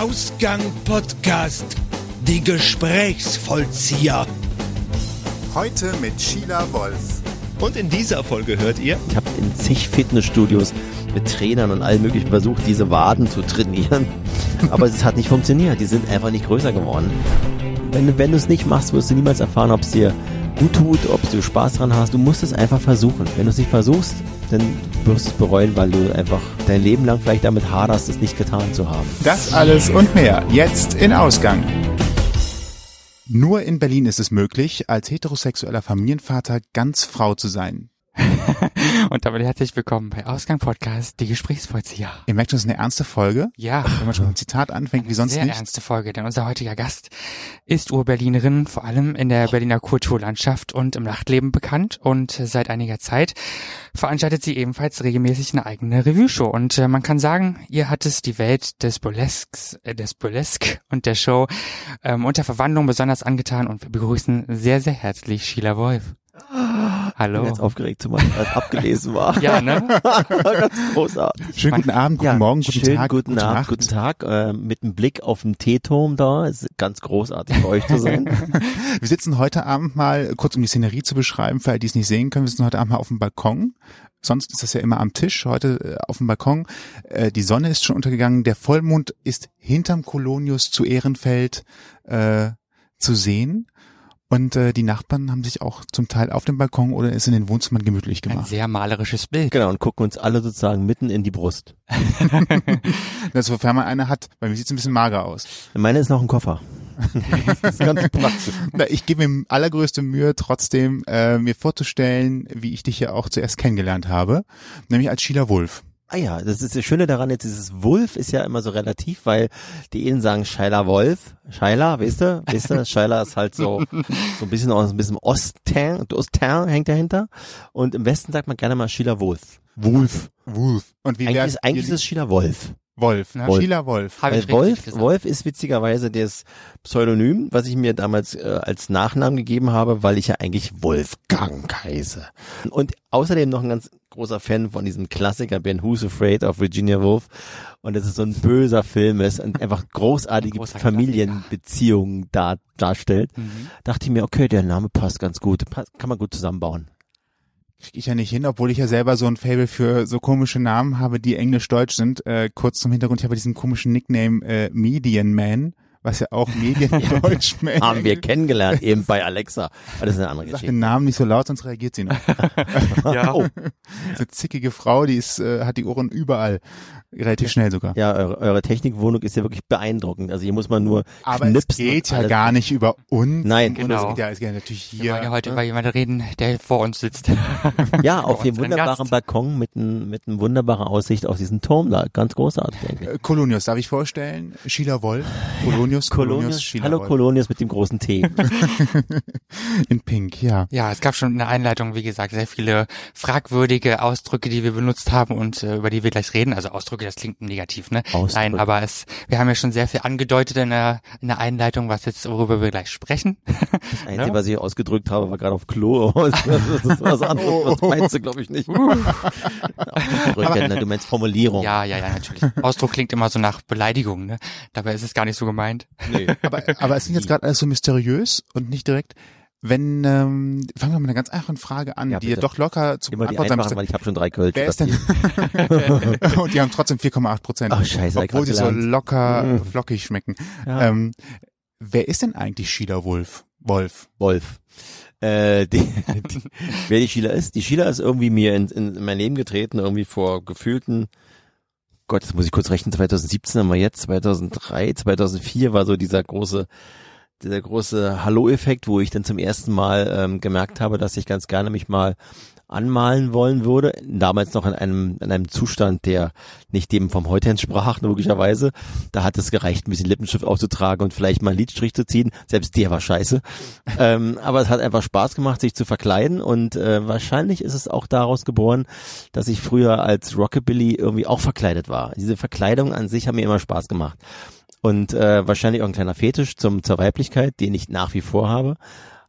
Ausgang Podcast. Die Gesprächsvollzieher. Heute mit Sheila Wolf. Und in dieser Folge hört ihr, Ich habe in zig Fitnessstudios mit Trainern und allem möglichen versucht, diese Waden zu trainieren. Aber es hat nicht funktioniert. Die sind einfach nicht größer geworden. Wenn, du- wenn du es nicht machst, wirst du niemals erfahren, ob es dir gut tut, ob du Spaß dran hast. Du musst es einfach versuchen. Wenn du es nicht versuchst, dann wirst es bereuen, weil du einfach dein Leben lang vielleicht damit haderst, es nicht getan zu haben. Das alles und mehr jetzt in Ausgang. Nur in Berlin ist es möglich, als heterosexueller Familienvater ganz Frau zu sein. Und damit herzlich willkommen bei Ausgang Podcast, die Gesprächsvollzieher. Ihr merkt schon, es ist eine ernste Folge. Ja, Wenn man schon mit einem Zitat anfängt, wie sonst sehr nicht. ernste Folge, denn unser heutiger Gast ist Urberlinerin, vor allem in der Berliner Kulturlandschaft und im Nachtleben bekannt und seit einiger Zeit veranstaltet sie ebenfalls regelmäßig eine eigene Revue-Show und äh, man kann sagen, ihr hat es die Welt des Burlesques, äh, des Burlesque und der Show ähm, unter Verwandlung besonders angetan und wir begrüßen sehr, sehr herzlich Sheila Wolf. Ich bin Hallo. jetzt aufgeregt, zumal es abgelesen war. Ja, ne? Ganz großartig. Schönen guten Abend, guten Ja, Morgen, guten schönen Tag, guten gute Abend, Nacht. guten Tag, äh, mit einem Blick auf den Teeturm da. Es ist ganz großartig bei euch zu sein. Wir sitzen heute Abend mal, kurz um die Szenerie zu beschreiben, für alle, die es nicht sehen können, wir sitzen heute Abend mal auf dem Balkon. Sonst ist das ja immer am Tisch, heute äh, auf dem Balkon. Äh, die Sonne ist schon untergegangen, der Vollmond ist hinterm Kolonius zu Ehrenfeld äh, zu sehen. Und äh, die Nachbarn haben sich auch zum Teil auf dem Balkon oder ist in den Wohnzimmern gemütlich Ein gemacht. sehr malerisches Bild. Genau, und gucken uns alle sozusagen mitten in die Brust. Das, sofern man eine hat. Bei mir sieht es ein bisschen mager aus. Meine ist noch ein Koffer. das ist ganz praktisch. Na, Ich gebe mir allergrößte Mühe, trotzdem äh, mir vorzustellen, wie ich dich ja auch zuerst kennengelernt habe, nämlich als Sheila Wolf. Ah ja, das ist das Schöne daran, jetzt dieses Wolf ist ja immer so relativ, weil die einen sagen Scheila Wolf, Scheila, weißt du, weißt du, Scheila ist halt so, so ein bisschen aus ein bisschen Ostin, Ostin hängt dahinter und im Westen sagt man gerne mal Sheila Wolf. Wolf. Wolf. Und wie Eigentlich wär's ist, eigentlich ist es Sheila Wolf. Wolf. Ne? Wolf. Sheila Wolf. Habe ich Wolf, gesagt. Wolf ist witzigerweise das Pseudonym, was ich mir damals äh, als Nachnamen gegeben habe, weil ich ja eigentlich Wolfgang heiße. Und außerdem noch ein ganz großer Fan von diesem Klassiker Ben Who's Afraid of Virginia Woolf. Und dass es so ein böser Film ist und einfach großartige Großer Familienbeziehungen dar, darstellt. Mhm. Dachte ich mir, okay, der Name passt ganz gut, kann man gut zusammenbauen. Krieg ich ja nicht hin, obwohl ich ja selber so ein Fable für so komische Namen habe, die englisch-deutsch sind. Äh, kurz zum Hintergrund, ich habe diesen komischen Nickname äh, Median Man, was ja auch Mediendeutsch Man Haben wir kennengelernt, eben bei Alexa. Aber das ist eine andere Sag Geschichte. den Namen nicht so laut, sonst reagiert sie noch. Ja. Oh. Diese zickige Frau, die ist, äh, hat die Ohren überall. Relativ schnell sogar. Ja, eure, eure Technikwohnung ist ja wirklich beeindruckend. Also hier muss man nur Aber es geht ja gar nicht über uns. Nein. Und Genau. Es geht ja, es geht ja natürlich Wir wollen hier. ja heute über jemanden reden, der vor uns sitzt. Ja, auf dem wunderbaren Gast. Balkon mit einem mit einem wunderbaren Aussicht auf diesen Turm da. Ganz großartig eigentlich. Äh, Kolonius, darf ich vorstellen? Sheila Wolf. Kolonius, Kolonius, Kolonius, Sheila hallo. Kolonius mit dem großen T. In Pink, ja. Ja, es gab schon in der Einleitung, wie gesagt, sehr viele fragwürdige Ausdrücke, die wir benutzt haben und äh, über die wir gleich reden. Also Ausdrücke, das klingt negativ, ne? Ausdrücke. Nein, aber es, wir haben ja schon sehr viel angedeutet in der, in der Einleitung, was jetzt, worüber wir gleich sprechen. Das Einzige, Ja. was ich ausgedrückt habe, war gerade auf Klo. Das ist was anderes. Was meinst du, glaube ich nicht. Ausdrücke, ne? Du meinst Formulierung. Ja, ja, ja, natürlich. Ausdruck klingt immer so nach Beleidigung, ne? Dabei ist es gar nicht so gemeint. Nee. Aber, aber es klingt jetzt gerade alles so mysteriös und nicht direkt. Wenn, ähm, fangen wir mit einer ganz einfachen Frage an, Ja, die bitte. doch locker zu Immer beantworten einfachen, weil ich habe schon drei Kölsch. Wer ist denn? und die haben trotzdem 4,8 Prozent. Ach, scheiße, Obwohl sie so locker, Mhm. flockig schmecken. Ja. Ähm, wer ist denn eigentlich Sheila Wolf? Wolf. Wolf. Äh, die, die, wer die Sheila ist? Die Sheila ist irgendwie mir in, in mein Leben getreten, irgendwie vor gefühlten, Gott, das muss ich kurz rechnen, 2017 haben wir jetzt, 2003, 2004 war so dieser große, dieser große Hallo-Effekt, wo ich dann zum ersten Mal ähm, gemerkt habe, dass ich ganz gerne mich mal anmalen wollen würde. Damals noch in einem, in einem Zustand, der nicht dem vom heute entsprach, logischerweise. Da hat es gereicht, ein bisschen Lippenstift aufzutragen und vielleicht mal einen Lidstrich zu ziehen. Selbst der war scheiße. ähm, aber es hat einfach Spaß gemacht, sich zu verkleiden und äh, wahrscheinlich ist es auch daraus geboren, dass ich früher als Rockabilly irgendwie auch verkleidet war. Diese Verkleidung an sich hat mir immer Spaß gemacht. Und äh, wahrscheinlich auch ein kleiner Fetisch zum, zur Weiblichkeit, den ich nach wie vor habe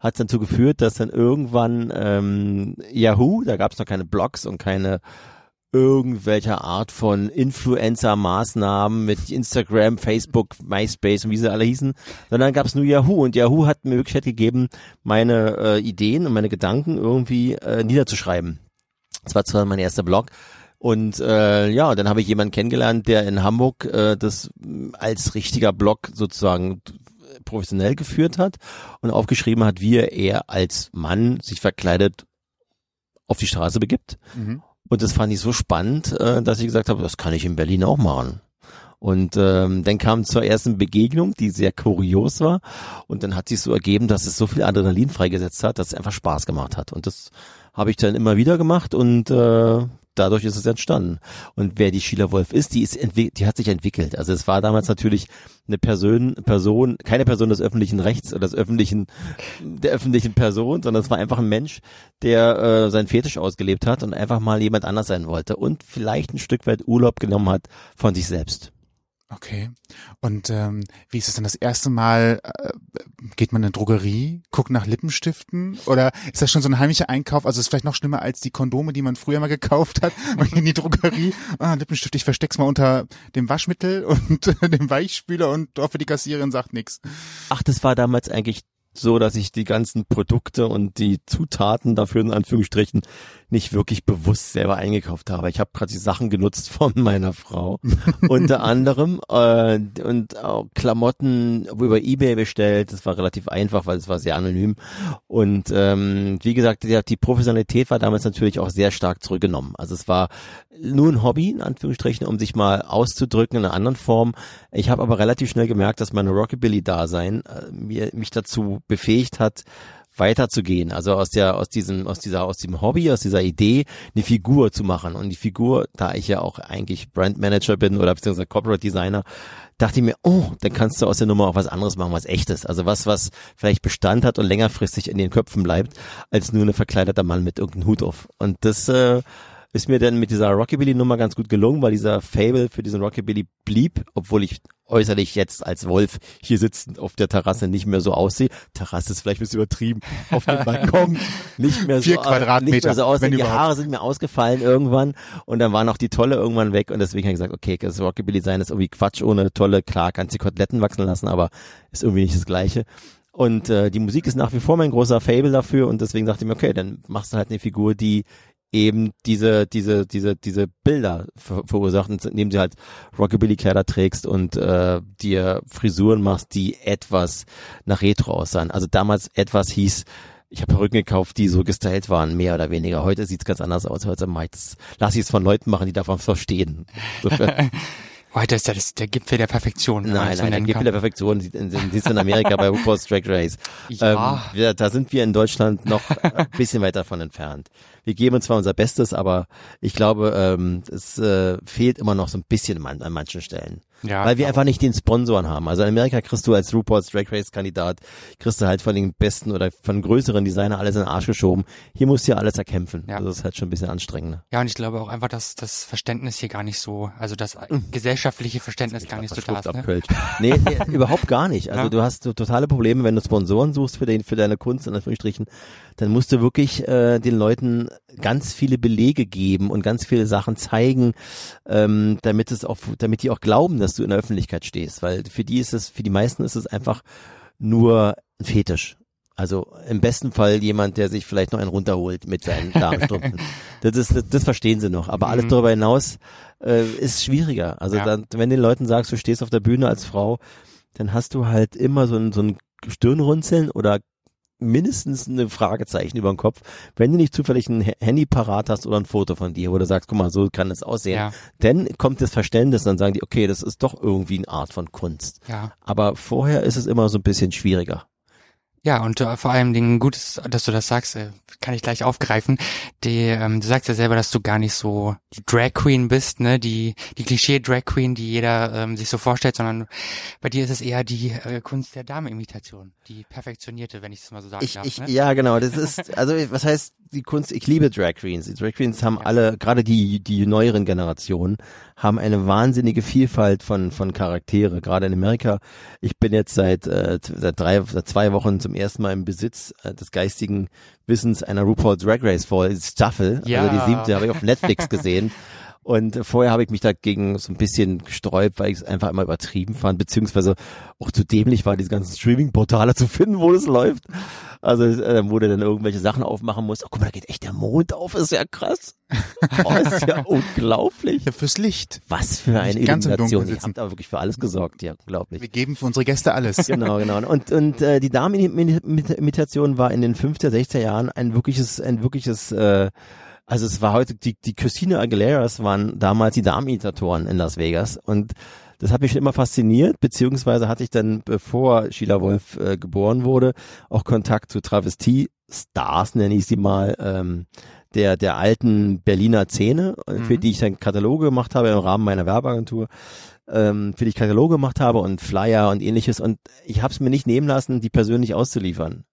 hat dazu geführt, dass dann irgendwann ähm, Yahoo, da gab es noch keine Blogs und keine irgendwelcher Art von Influencer-Maßnahmen mit Instagram, Facebook, MySpace und wie sie alle hießen, sondern gab es nur Yahoo und Yahoo hat mir Möglichkeit gegeben, meine äh, Ideen und meine Gedanken irgendwie äh, niederzuschreiben. Das war zwar mein erster Blog, und äh, ja, dann habe ich jemanden kennengelernt, der in Hamburg äh, das als richtiger Blog sozusagen professionell geführt hat und aufgeschrieben hat, wie er als Mann sich verkleidet auf die Straße begibt. Mhm. Und das fand ich so spannend, äh, dass ich gesagt habe, das kann ich in Berlin auch machen. Und ähm, dann kam zur ersten Begegnung, die sehr kurios war. Und dann hat sich so ergeben, dass es so viel Adrenalin freigesetzt hat, dass es einfach Spaß gemacht hat. Und das habe ich dann immer wieder gemacht und äh, dadurch ist es entstanden. Und wer die Sheila Wolf ist, die ist die hat sich entwickelt. Also es war damals natürlich eine Person, Person, keine Person des öffentlichen Rechts oder des öffentlichen, der öffentlichen Person, sondern es war einfach ein Mensch, der äh, seinen Fetisch ausgelebt hat und einfach mal jemand anders sein wollte und vielleicht ein Stück weit Urlaub genommen hat von sich selbst. Okay. Und ähm, wie ist es dann das erste Mal? Äh, geht man in eine Drogerie, guckt nach Lippenstiften oder ist das schon so ein heimlicher Einkauf? Also ist vielleicht noch schlimmer als die Kondome, die man früher mal gekauft hat. Man geht in die Drogerie, ah, Lippenstift, ich versteck's mal unter dem Waschmittel und dem Weichspüler und hoffe, die Kassiererin sagt nix. Ach, das war damals eigentlich so, dass ich die ganzen Produkte und die Zutaten dafür in Anführungsstrichen nicht wirklich bewusst selber eingekauft habe. Ich habe gerade die Sachen genutzt von meiner Frau, unter anderem äh, und auch Klamotten über eBay bestellt. Das war relativ einfach, weil es war sehr anonym. Und ähm, wie gesagt, die, die Professionalität war damals natürlich auch sehr stark zurückgenommen. Also es war nur ein Hobby in Anführungsstrichen, um sich mal auszudrücken in einer anderen Form. Ich habe aber relativ schnell gemerkt, dass meine Rockabilly-Dasein äh, mir mich dazu befähigt hat, weiterzugehen, also aus der, aus diesem, aus dieser, aus dem Hobby, aus dieser Idee, eine Figur zu machen. Und die Figur, da ich ja auch eigentlich Brandmanager bin oder beziehungsweise Corporate Designer, dachte ich mir, oh, dann kannst du aus der Nummer auch was anderes machen, was echtes. Also was, was vielleicht Bestand hat und längerfristig in den Köpfen bleibt, als nur eine verkleideter Mann mit irgendeinem Hut auf. Und das, äh, ist mir dann mit dieser Rockabilly-Nummer ganz gut gelungen, weil dieser Fable für diesen Rockabilly blieb, obwohl ich äußerlich jetzt als Wolf hier sitzend auf der Terrasse nicht mehr so aussehe. Terrasse ist vielleicht ein bisschen übertrieben. Auf dem Balkon nicht mehr Vier so, Quadratmeter, nicht mehr so aussehen. Die überhaupt. Haare sind mir ausgefallen irgendwann und dann waren auch die Tolle irgendwann weg und deswegen habe ich gesagt, okay, das Rockabilly sein ist irgendwie Quatsch ohne Tolle. Klar, kannst die Koteletten wachsen lassen, aber ist irgendwie nicht das Gleiche. Und äh, die Musik ist nach wie vor mein großer Fable dafür und deswegen dachte ich mir, okay, dann machst du halt eine Figur, die eben diese, diese, diese, diese Bilder ver verursacht, indem sie halt Rockabilly-Kleider trägst und äh, dir Frisuren machst, die etwas nach Retro aussahen. Also damals etwas hieß, ich habe Perücken gekauft, die so gestylt waren, mehr oder weniger. Heute sieht's ganz anders aus. Heute mach ich das, lass ich es von Leuten machen, die davon verstehen. Heute ist ja das, der Gipfel der Perfektion. Nein, so nein, der Gipfel kann. der Perfektion sieht in, du in Amerika bei RuPaul's Drag Race. Ja. Ähm, wir, da sind wir in Deutschland noch ein bisschen weit davon entfernt. Wir geben zwar unser Bestes, aber ich glaube, ähm, es äh, fehlt immer noch so ein bisschen man, an manchen Stellen. Ja, weil wir einfach nicht den Sponsoren haben. Also in Amerika kriegst du als RuPaul's Drag Race Kandidat, kriegst du halt von den besten oder von größeren Designer alles in den Arsch geschoben. Hier musst du ja alles erkämpfen. Ja. Also das ist halt schon ein bisschen anstrengender. Ja, und ich glaube auch einfach, dass das Verständnis hier gar nicht so, also das gesellschaftliche Verständnis gar nicht so da ist. Ne? Nee, nee, überhaupt gar nicht. Also Ja. du hast so totale Probleme, wenn du Sponsoren suchst für, den, für deine Kunst, in Anführungsstrichen, dann musst du wirklich äh, den Leuten ganz viele Belege geben und ganz viele Sachen zeigen, ähm, damit es auch, damit die auch glauben, dass du in der Öffentlichkeit stehst. Weil für die ist es, für die meisten ist es einfach nur ein Fetisch. Also im besten Fall jemand, der sich vielleicht noch einen runterholt mit seinen Damenstrümpfen. das, ist, das, das verstehen sie noch. Aber alles Mhm. darüber hinaus äh, ist schwieriger. Also Ja. dann, wenn den Leuten sagst, du stehst auf der Bühne als Frau, dann hast du halt immer so ein, so ein Stirnrunzeln oder mindestens eine Fragezeichen über den Kopf, wenn du nicht zufällig ein Handy parat hast oder ein Foto von dir, wo du sagst, guck mal, so kann es aussehen. Ja, Dann kommt das Verständnis und dann sagen die, okay, das ist doch irgendwie eine Art von Kunst. ja. Aber vorher ist es immer so ein bisschen schwieriger. Ja, und äh, vor allem Dingen gut ist, dass du das sagst, äh, kann ich gleich aufgreifen. Die, ähm, du sagst ja selber, dass du gar nicht so die Drag Queen bist, ne, die die Klischee Drag Queen, die jeder ähm, sich so vorstellt, sondern bei dir ist es eher die äh, Kunst der Damenimitation, die perfektionierte, wenn ich es mal so sagen Ich, darf. ich, ne? ja, genau. Das ist, also was heißt die Kunst? Ich liebe Drag Queens. Die Drag Queens haben alle, gerade die die neueren Generationen, haben eine wahnsinnige Vielfalt von von Charaktere. Gerade in Amerika. Ich bin jetzt seit äh, seit drei, seit zwei Wochen zum ersten Mal im Besitz äh, des geistigen Wissens einer RuPaul Drag Race Fall Staffel. Ja. Also die siebte habe ich auf Netflix gesehen. Und vorher habe ich mich dagegen so ein bisschen gesträubt, weil ich es einfach immer übertrieben fand, beziehungsweise auch zu dämlich war, diese ganzen Streaming-Portale zu finden, wo das läuft. Also äh, wo du dann irgendwelche Sachen aufmachen musst. Oh, guck mal, da geht echt der Mond auf, ist ja krass. Oh, ist ja unglaublich. Ja, fürs Licht. Was für eine Nicht Illumination. Ihr habt aber wirklich für alles gesorgt, ja, unglaublich. Wir geben für unsere Gäste alles. Genau, genau. Und, und äh, die Damenimitation war in den 50er, 60er Jahren ein wirkliches, ein wirkliches, äh, also es war heute, die, die Christina Aguileras waren damals die Damenimitatoren in Las Vegas und das hat mich schon immer fasziniert, beziehungsweise hatte ich dann, bevor Sheila Wolf äh, geboren wurde, auch Kontakt zu Travestie-Stars, nenne ich sie mal, ähm, der, der alten Berliner Szene, äh, für Mhm. die ich dann Kataloge gemacht habe im Rahmen meiner Werbeagentur ähm, für die ich Kataloge gemacht habe und Flyer und ähnliches. Und ich habe es mir nicht nehmen lassen, die persönlich auszuliefern,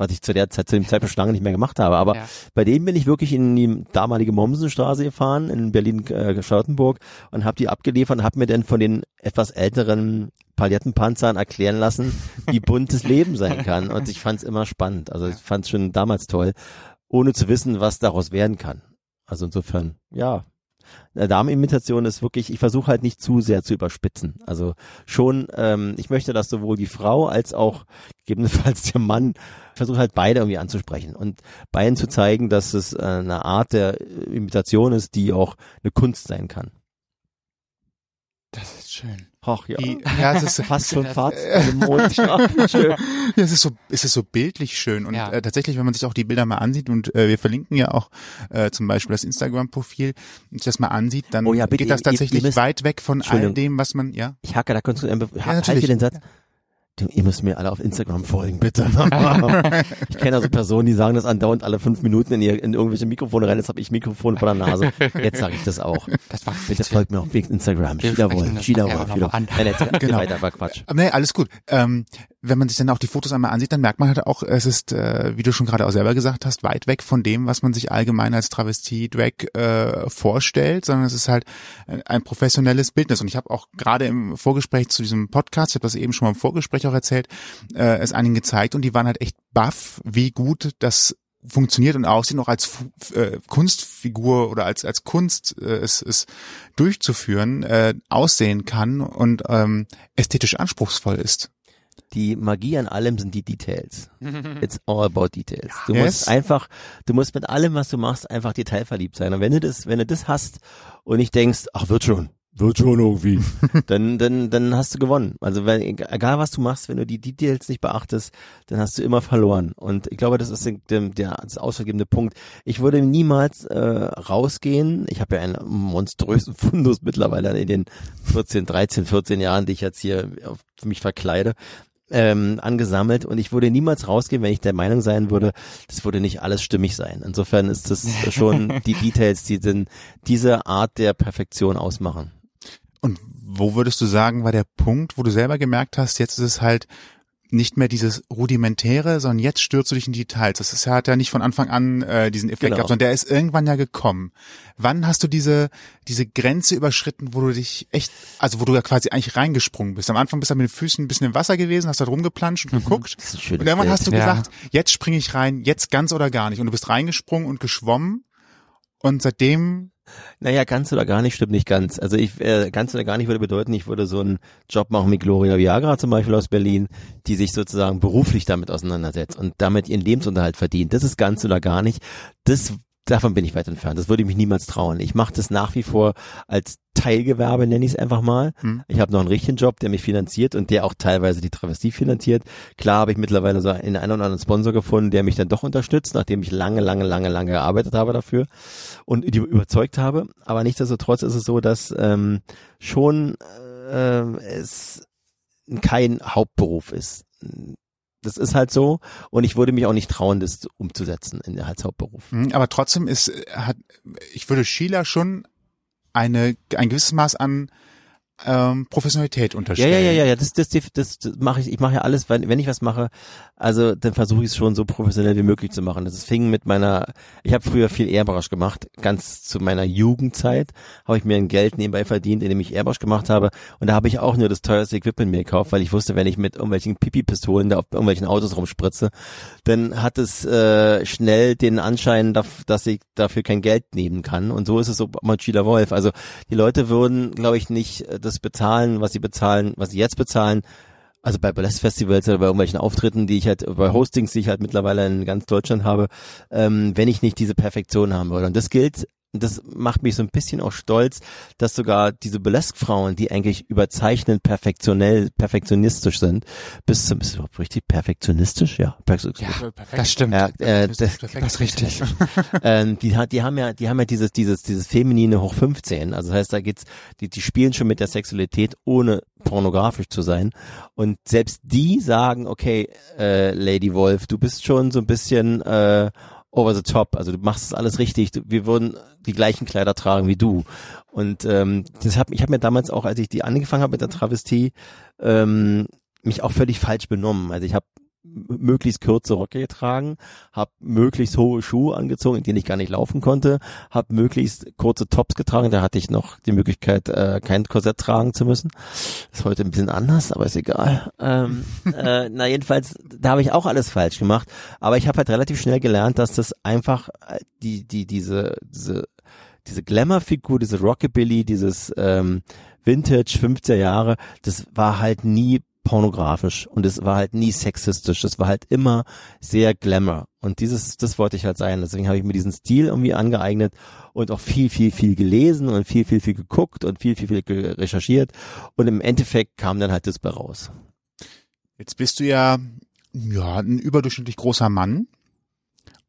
was ich zu der Zeit, zu dem Zeitpunkt schon lange nicht mehr gemacht habe. Aber Ja. bei denen bin ich wirklich in die damalige Mommsenstraße gefahren, in Berlin-Charlottenburg und habe die abgeliefert und habe mir dann von den etwas älteren Palettenpanzern erklären lassen, wie bunt das Leben sein kann. Und ich fand es immer spannend. Also ich fand es schon damals toll, ohne zu wissen, was daraus werden kann. Also insofern, ja, eine Damenimitation ist wirklich, ich versuche halt nicht zu sehr zu überspitzen. Also schon, ähm, ich möchte, dass sowohl die Frau als auch gegebenenfalls der Mann versucht halt beide irgendwie anzusprechen und beiden zu zeigen, dass es äh, eine Art der Imitation ist, die auch eine Kunst sein kann. Das ist schön. Ach ja. Die, ja, es ist Fast schon im Mond. Ja, schön. Ja, es ist so, es ist so bildlich schön und Ja. äh, tatsächlich, wenn man sich auch die Bilder mal ansieht und äh, wir verlinken ja auch äh, zum Beispiel das Instagram-Profil, wenn sich das mal ansieht, dann Oh ja, bitte, geht das ihr- ihr tatsächlich müsst- weit weg von all dem, was man, ja. Ich hacke, da kannst du, äh, halt natürlich. dir den Satz. Ihr müsst mir alle auf Instagram folgen, bitte. ich kenne also Personen, die sagen das andauernd alle fünf Minuten in, ihr, in irgendwelche Mikrofone rein. Jetzt habe ich Mikrofon vor der Nase. Jetzt sage ich das auch. Das war Bitte folgt mir auf Instagram. Sprechen Wolf. Nein, jetzt Genau. weiter, war Quatsch. Aber nee, alles gut. Ähm, wenn man sich dann auch die Fotos einmal ansieht, dann merkt man halt auch, es ist, äh, wie du schon gerade auch selber gesagt hast, weit weg von dem, was man sich allgemein als Travestie-Drag äh, vorstellt, sondern es ist halt äh, ein professionelles Bildnis. Und ich habe auch gerade im Vorgespräch zu diesem Podcast, ich habe das eben schon mal im Vorgespräch auch erzählt, äh, es einigen gezeigt und die waren halt echt baff, wie gut das funktioniert und aussieht, noch als Fu äh, Kunstfigur oder als als Kunst äh, es, es durchzuführen, äh, aussehen kann und ähm, ästhetisch anspruchsvoll ist. Die Magie an allem sind die Details. It's all about details. Du Yes. musst einfach, du musst mit allem, was du machst, einfach detailverliebt sein. Und wenn du das, wenn du das hast und nicht denkst, ach, wird schon, wird schon irgendwie, dann, dann, dann hast du gewonnen. Also wenn, egal was du machst, wenn du die Details nicht beachtest, dann hast du immer verloren. Und ich glaube, das ist der, der das ausschlaggebende Punkt. Ich würde niemals äh, rausgehen. Ich habe ja einen monströsen Fundus mittlerweile in den 14, 13, 14 Jahren, die ich jetzt hier auf mich verkleide ähm, angesammelt und ich würde niemals rausgehen, wenn ich der Meinung sein würde, das würde nicht alles stimmig sein. Insofern ist das schon die Details, die denn diese Art der Perfektion ausmachen. Wo würdest du sagen, war der Punkt, wo du selber gemerkt hast, jetzt ist es halt nicht mehr dieses rudimentäre, sondern jetzt stürzt du dich in die Details. Das ist, hat ja nicht von Anfang an äh, diesen Effekt Genau. gehabt, sondern der ist irgendwann ja gekommen. Wann hast du diese diese Grenze überschritten, wo du dich echt, also wo du ja quasi eigentlich reingesprungen bist? Am Anfang bist du mit den Füßen ein bisschen im Wasser gewesen, hast da rumgeplanscht und geguckt. Ein schönes Und irgendwann Bild. hast du Ja. gesagt, jetzt springe ich rein, jetzt ganz oder gar nicht. Und du bist reingesprungen und geschwommen. Und seitdem, Naja, ganz oder gar nicht stimmt nicht ganz. Also ich äh, ganz oder gar nicht würde bedeuten, ich würde so einen Job machen wie Gloria Viagra zum Beispiel aus Berlin, die sich sozusagen beruflich damit auseinandersetzt und damit ihren Lebensunterhalt verdient. Das ist ganz oder gar nicht. Das davon bin ich weit entfernt. Das würde ich mich niemals trauen. Ich mache das nach wie vor als Teilgewerbe, nenne ich es einfach mal. Hm. Ich habe noch einen richtigen Job, der mich finanziert und der auch teilweise die Travestie finanziert. Klar habe ich mittlerweile so einen, einen oder anderen Sponsor gefunden, der mich dann doch unterstützt, nachdem ich lange, lange, lange, lange gearbeitet habe dafür und die überzeugt habe. Aber nichtsdestotrotz ist es so, dass ähm, schon äh, es kein Hauptberuf ist. Das ist halt so und ich würde mich auch nicht trauen, das umzusetzen in als Hauptberuf. Hm, aber trotzdem ist, hat, ich würde Sheila schon eine, ein gewisses Maß an, ähm, Professionalität unterstellen. ja, ja, ja, ja, das, das, das, das, das mache ich. Ich mache ja alles, wenn, wenn ich was mache, also dann versuche ich es schon so professionell wie möglich zu machen. Das fing mit meiner, ich habe früher viel Airbrush gemacht, ganz zu meiner Jugendzeit habe ich mir ein Geld nebenbei verdient, indem ich Airbrush gemacht habe. Und da habe ich auch nur das teuerste Equipment mir gekauft, weil ich wusste, wenn ich mit irgendwelchen Pipi-Pistolen da auf irgendwelchen Autos rumspritze, dann hat es äh, schnell den Anschein, dass, ich dafür kein Geld nehmen kann. Und so ist es so mit Sheila Wolf. Also die Leute würden, glaube ich, nicht äh, das bezahlen, was sie bezahlen, was sie jetzt bezahlen. Also bei Burlesque Festivals oder bei irgendwelchen Auftritten, die ich halt, bei Hostings, die ich halt mittlerweile in ganz Deutschland habe, ähm, wenn ich nicht diese Perfektion haben würde. Und das gilt das macht mich so ein bisschen auch stolz, dass sogar diese Burlesque-Frauen, die eigentlich überzeichnend perfektionell, perfektionistisch sind, bis zum, ist überhaupt richtig perfektionistisch? Ja, perfektionistisch. Ja, das stimmt. Ja, äh, das, Das ist richtig. ähm, die, die haben ja, die haben ja dieses, dieses, dieses feminine hoch 15. Also das heißt, da geht's, die, die spielen schon mit der Sexualität, ohne pornografisch zu sein. Und selbst die sagen, okay, äh, Lady Wolf, du bist schon so ein bisschen äh, over the top. Also du machst es alles richtig. Wir würden die gleichen Kleider tragen wie du. Und ähm, das hab, ich habe mir damals auch, als ich die angefangen habe mit der Travestie, ähm, mich auch völlig falsch benommen. Also ich habe möglichst kurze Röcke getragen, habe möglichst hohe Schuhe angezogen, in denen ich gar nicht laufen konnte, habe möglichst kurze Tops getragen, da hatte ich noch die Möglichkeit, äh, kein Korsett tragen zu müssen. ist heute ein bisschen anders, aber ist egal. Ähm, äh, na jedenfalls, da habe ich auch alles falsch gemacht, aber ich habe halt relativ schnell gelernt, dass das einfach äh, die die diese diese diese Glamour-Figur, diese Rockabilly, dieses ähm, Vintage 50er Jahre, das war halt nie pornografisch und es war halt nie sexistisch. Das war halt immer sehr Glamour. Und dieses, das wollte ich halt sein. Deswegen habe ich mir diesen Stil irgendwie angeeignet und auch viel, viel, viel gelesen und viel, viel, viel geguckt und viel, viel, viel recherchiert. Und im Endeffekt kam dann halt das bei raus. Jetzt bist du ja, ja, ein überdurchschnittlich großer Mann.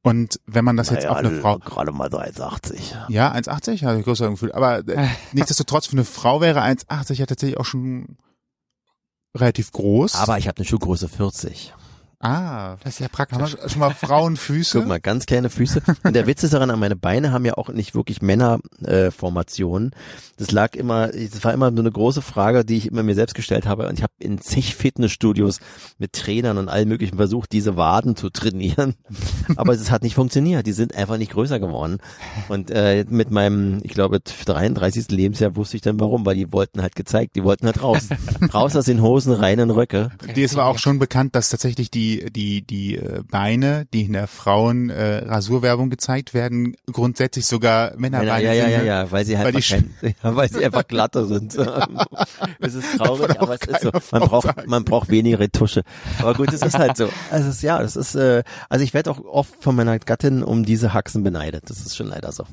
Und wenn man das jetzt auf eine Frau, Gerade mal 1,80. ja, 1,80, habe ich größer Gefühl, aber äh, nichtsdestotrotz für eine Frau wäre 1,80 ja tatsächlich auch schon relativ groß. Aber ich habe eine Schuhgröße 40. ah, Das ist ja haben praktisch. wir schon mal Frauenfüße? Guck mal, ganz kleine Füße. Und der Witz ist daran, meine Beine haben ja auch nicht wirklich Männerformationen. Äh, Formationen. das lag immer, das war immer so eine große Frage, die ich immer mir selbst gestellt habe. Und ich habe in zig Fitnessstudios mit Trainern und allem möglichen versucht, diese Waden zu trainieren. Aber es hat nicht funktioniert. Die sind einfach nicht größer geworden. Und äh, mit meinem, ich glaube, 33. Lebensjahr wusste ich dann warum, weil die wollten halt gezeigt, die wollten halt raus. raus aus den Hosen, rein in Röcke. Dir ist aber auch schon bekannt, dass tatsächlich die die die äh, Beine, die in der Frauen äh, Rasurwerbung gezeigt werden, grundsätzlich sogar Männerbeine ja, ja, sind. ja, ne? ja, weil sie halt Weil die einfach kein, ja, weil sie einfach glatter sind. es ist traurig, aber es ist so. Man braucht, man braucht weniger Retusche. Aber gut, es ist halt so. Also es ist, ja, das ist, äh, also ich werde auch oft von meiner Gattin um diese Haxen beneidet. Das ist schon leider so.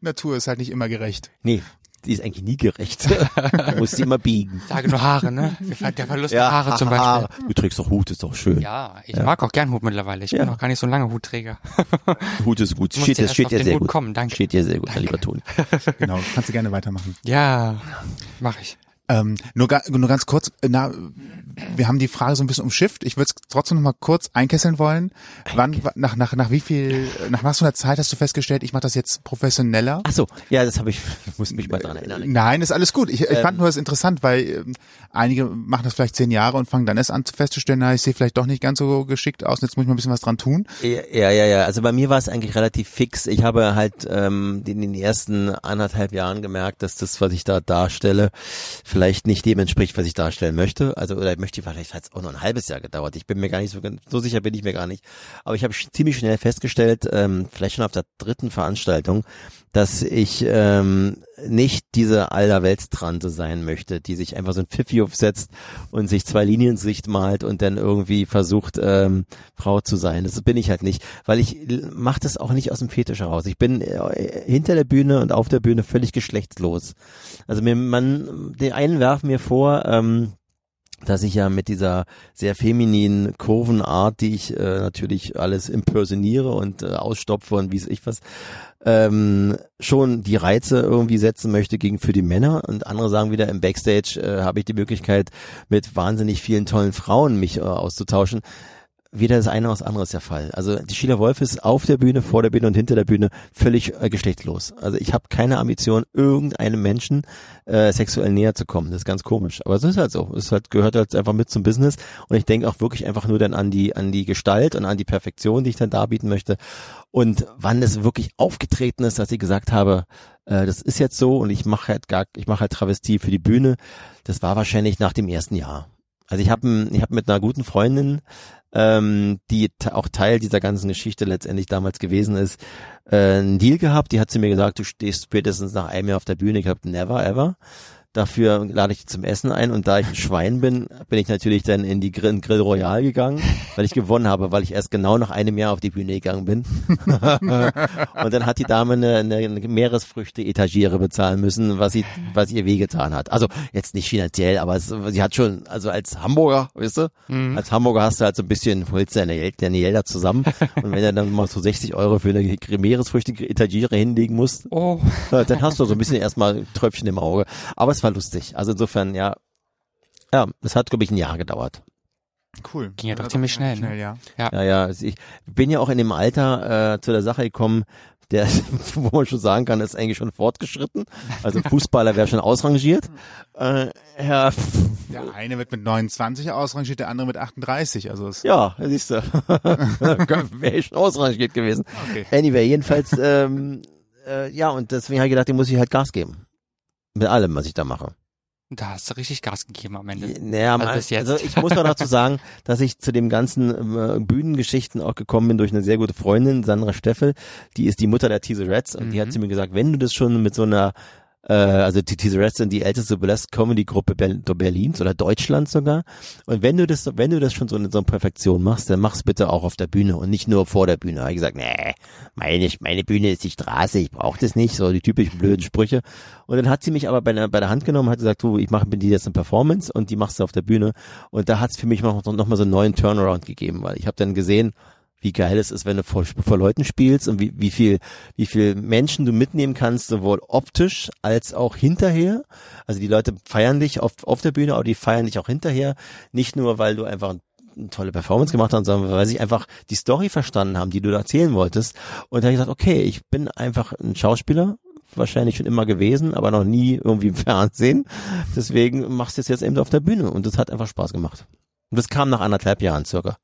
Natur ist halt nicht immer gerecht. Nee, die ist eigentlich nie gerecht. Man muss sie immer biegen. Sage nur Haare, ne? Der Verlust der Haare zum Beispiel. Haare. Du trägst doch Hut, ist doch schön. Ja, ich mag auch gern Hut mittlerweile. Ich bin Ja. noch gar nicht so ein langer Hutträger. Hut ist gut. Du musst Steht, ja dir- erst steht dir sehr Hut gut. kommen, danke. Steht dir sehr gut, mein Danke. lieber Toni. Genau, kannst du gerne weitermachen. Ja, mach ich. Ähm, nur, ga, nur ganz kurz, äh, na, wir haben die Frage so ein bisschen umschifft. Ich würde es trotzdem noch mal kurz einkesseln wollen. Wann, wa- nach, nach, nach wie viel, nach was für einer Zeit hast du festgestellt, ich mache das jetzt professioneller? Ach so, ja, das habe ich, muss mich mal dran erinnern. Nein, ist alles gut. Ich, ich Ähm. fand nur das interessant, weil ähm, einige machen das vielleicht zehn Jahre und fangen dann erst an festzustellen, na, ich sehe vielleicht doch nicht ganz so geschickt aus und jetzt muss ich mal ein bisschen was dran tun. Ja, ja, ja, ja. Also bei mir war es eigentlich relativ fix. Ich habe halt ähm, in den ersten anderthalb Jahren gemerkt, dass das, was ich da darstelle, vielleicht nicht dem entspricht, was ich darstellen möchte. Also oder ich möchte vielleicht hat es auch noch ein halbes Jahr gedauert. Ich bin mir gar nicht so so sicher bin ich mir gar nicht. Aber ich habe ziemlich schnell festgestellt, ähm, vielleicht schon auf der dritten Veranstaltung, dass ich ähm, nicht diese Allerweltstrante sein möchte, die sich einfach so ein Pfiffi aufsetzt und sich zwei Linien ins Gesicht malt und dann irgendwie versucht, ähm, Frau zu sein. Das bin ich halt nicht, weil ich mache das auch nicht aus dem Fetisch heraus. Ich bin äh, hinter der Bühne und auf der Bühne völlig geschlechtslos. Also mir, man, die einen werfen mir vor, ähm, dass ich ja mit dieser sehr femininen Kurvenart, die ich äh, natürlich alles impersoniere und äh, ausstopfe und wie es ich was, ähm, schon die Reize irgendwie setzen möchte gegen für die Männer und andere sagen wieder im Backstage äh, habe ich die Möglichkeit mit wahnsinnig vielen tollen Frauen mich äh, auszutauschen. Weder das eine noch das andere ist der Fall. Also die Sheila Wolf ist auf der Bühne, vor der Bühne und hinter der Bühne völlig äh, geschlechtslos. Also ich habe keine Ambition, irgendeinem Menschen äh, sexuell näher zu kommen. Das ist ganz komisch. Aber es ist halt so. Es halt, gehört halt einfach mit zum Business. Und ich denke auch wirklich einfach nur dann an die, an die Gestalt und an die Perfektion, die ich dann darbieten möchte. Und wann es wirklich aufgetreten ist, dass ich gesagt habe, äh, das ist jetzt so und ich mache halt gar, ich mache halt Travestie für die Bühne, das war wahrscheinlich nach dem ersten Jahr. Also ich habe ich hab mit einer guten Freundin ähm, die auch Teil dieser ganzen Geschichte letztendlich damals gewesen ist, äh, einen Deal gehabt. Die hat zu mir gesagt, du stehst spätestens nach einem Jahr auf der Bühne. Ich habe never ever. Dafür lade ich zum Essen ein und da ich ein Schwein bin, bin ich natürlich dann in die Grill, Grill Royal gegangen, weil ich gewonnen habe, weil ich erst genau nach einem Jahr auf die Bühne gegangen bin. und dann hat die Dame eine, eine Meeresfrüchte-Etagiere bezahlen müssen, was sie, was ihr wehgetan hat. Also jetzt nicht finanziell, aber es, sie hat schon, also als Hamburger, weißt du, mhm. als Hamburger hast du halt so ein bisschen, holst deine, deine Gelder zusammen und wenn du dann mal so 60 Euro für eine Meeresfrüchte-Etagiere hinlegen musst, oh. dann hast du so ein bisschen erstmal Tröpfchen im Auge. Aber es war lustig. Also insofern, ja, ja, es hat, glaube ich, ein Jahr gedauert. Cool. Ging ja doch ziemlich schnell, ne? schnell ja. ja. Ja, ja. Also ich bin ja auch in dem Alter äh, zu der Sache gekommen, der, wo man schon sagen kann, ist eigentlich schon fortgeschritten. Also Fußballer wäre schon ausrangiert. Äh, ja. Der eine wird mit 29 ausrangiert, der andere mit 38. Also es ja, siehst du. wäre ich schon ausrangiert gewesen. Okay. Anyway, jedenfalls, ähm, äh, ja, und deswegen habe ich gedacht, dem muss ich halt Gas geben. Mit allem, was ich da mache. Da hast du richtig Gas gegeben am Ende. Naja, also, also ich muss noch dazu sagen, dass ich zu dem ganzen äh, Bühnengeschichten auch gekommen bin durch eine sehr gute Freundin, Sandra Steffel. Die ist die Mutter der Teaser Reds und mhm. die hat mhm. zu mir gesagt, wenn du das schon mit so einer äh, also die Reds sind die älteste Burlesque Comedy Gruppe Berlins oder Deutschlands sogar. Und wenn du das, wenn du das schon so in so einer Perfektion machst, dann mach's bitte auch auf der Bühne und nicht nur vor der Bühne. Habe ich gesagt, nee, meine, meine Bühne ist die Straße, ich brauche das nicht, so die typischen blöden Sprüche. Und dann hat sie mich aber bei der, bei der Hand genommen, hat gesagt, du, ich mache mit dir jetzt eine Performance und die machst du auf der Bühne. Und da hat's für mich noch, noch mal so einen neuen Turnaround gegeben, weil ich habe dann gesehen, wie geil es ist, wenn du vor, vor Leuten spielst und wie, wie viel, wie viel Menschen du mitnehmen kannst, sowohl optisch als auch hinterher. Also die Leute feiern dich auf, auf der Bühne, aber die feiern dich auch hinterher. Nicht nur, weil du einfach eine tolle Performance gemacht hast, sondern weil sie einfach die Story verstanden haben, die du erzählen wolltest. Und da habe ich gesagt, okay, ich bin einfach ein Schauspieler, wahrscheinlich schon immer gewesen, aber noch nie irgendwie im Fernsehen. Deswegen machst du es jetzt eben auf der Bühne und das hat einfach Spaß gemacht. Und das kam nach anderthalb Jahren circa.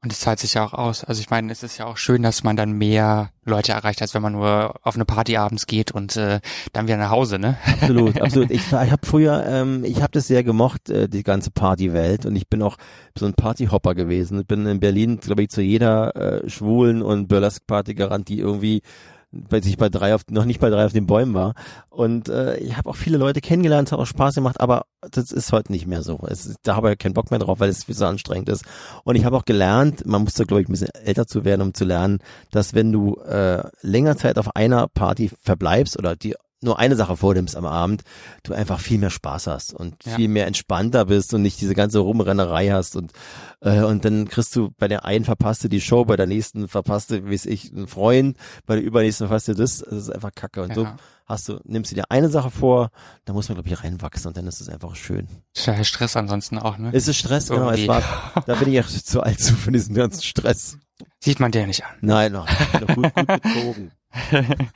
Und es zahlt sich ja auch aus. Also ich meine, es ist ja auch schön, dass man dann mehr Leute erreicht, als wenn man nur auf eine Party abends geht und äh, dann wieder nach Hause, ne? Absolut, absolut. Ich, ich habe früher, ähm, ich habe das sehr gemocht, äh, die ganze Partywelt. Und ich bin auch so ein Partyhopper gewesen. Ich bin in Berlin, glaube ich, zu jeder äh, schwulen und Burlesque-Party gerannt, die irgendwie weil ich bei drei auf, noch nicht bei drei auf den Bäumen war. Und äh, ich habe auch viele Leute kennengelernt, hat auch Spaß gemacht, aber das ist heute nicht mehr so. Es, da habe ich keinen Bock mehr drauf, weil es so anstrengend ist. Und ich habe auch gelernt, man muss da glaube ich ein bisschen älter zu werden, um zu lernen, dass wenn du äh, länger Zeit auf einer Party verbleibst oder die nur eine Sache vornimmst am Abend, du einfach viel mehr Spaß hast und ja. viel mehr entspannter bist und nicht diese ganze Rumrennerei hast und äh, und dann kriegst du bei der einen verpasste die Show, bei der nächsten verpasste, wie ich, einen Freund, bei der übernächsten verpasste das, das ist einfach Kacke und ja. so hast du nimmst du dir eine Sache vor, da muss man glaube ich reinwachsen und dann ist es einfach schön. Ist ja Stress ansonsten auch, ne? Es ist Stress, Irgendwie. genau, es war da bin ich echt zu alt zu für diesen ganzen Stress. Sieht man dir nicht an. Nein, noch, noch gut, gut gezogen.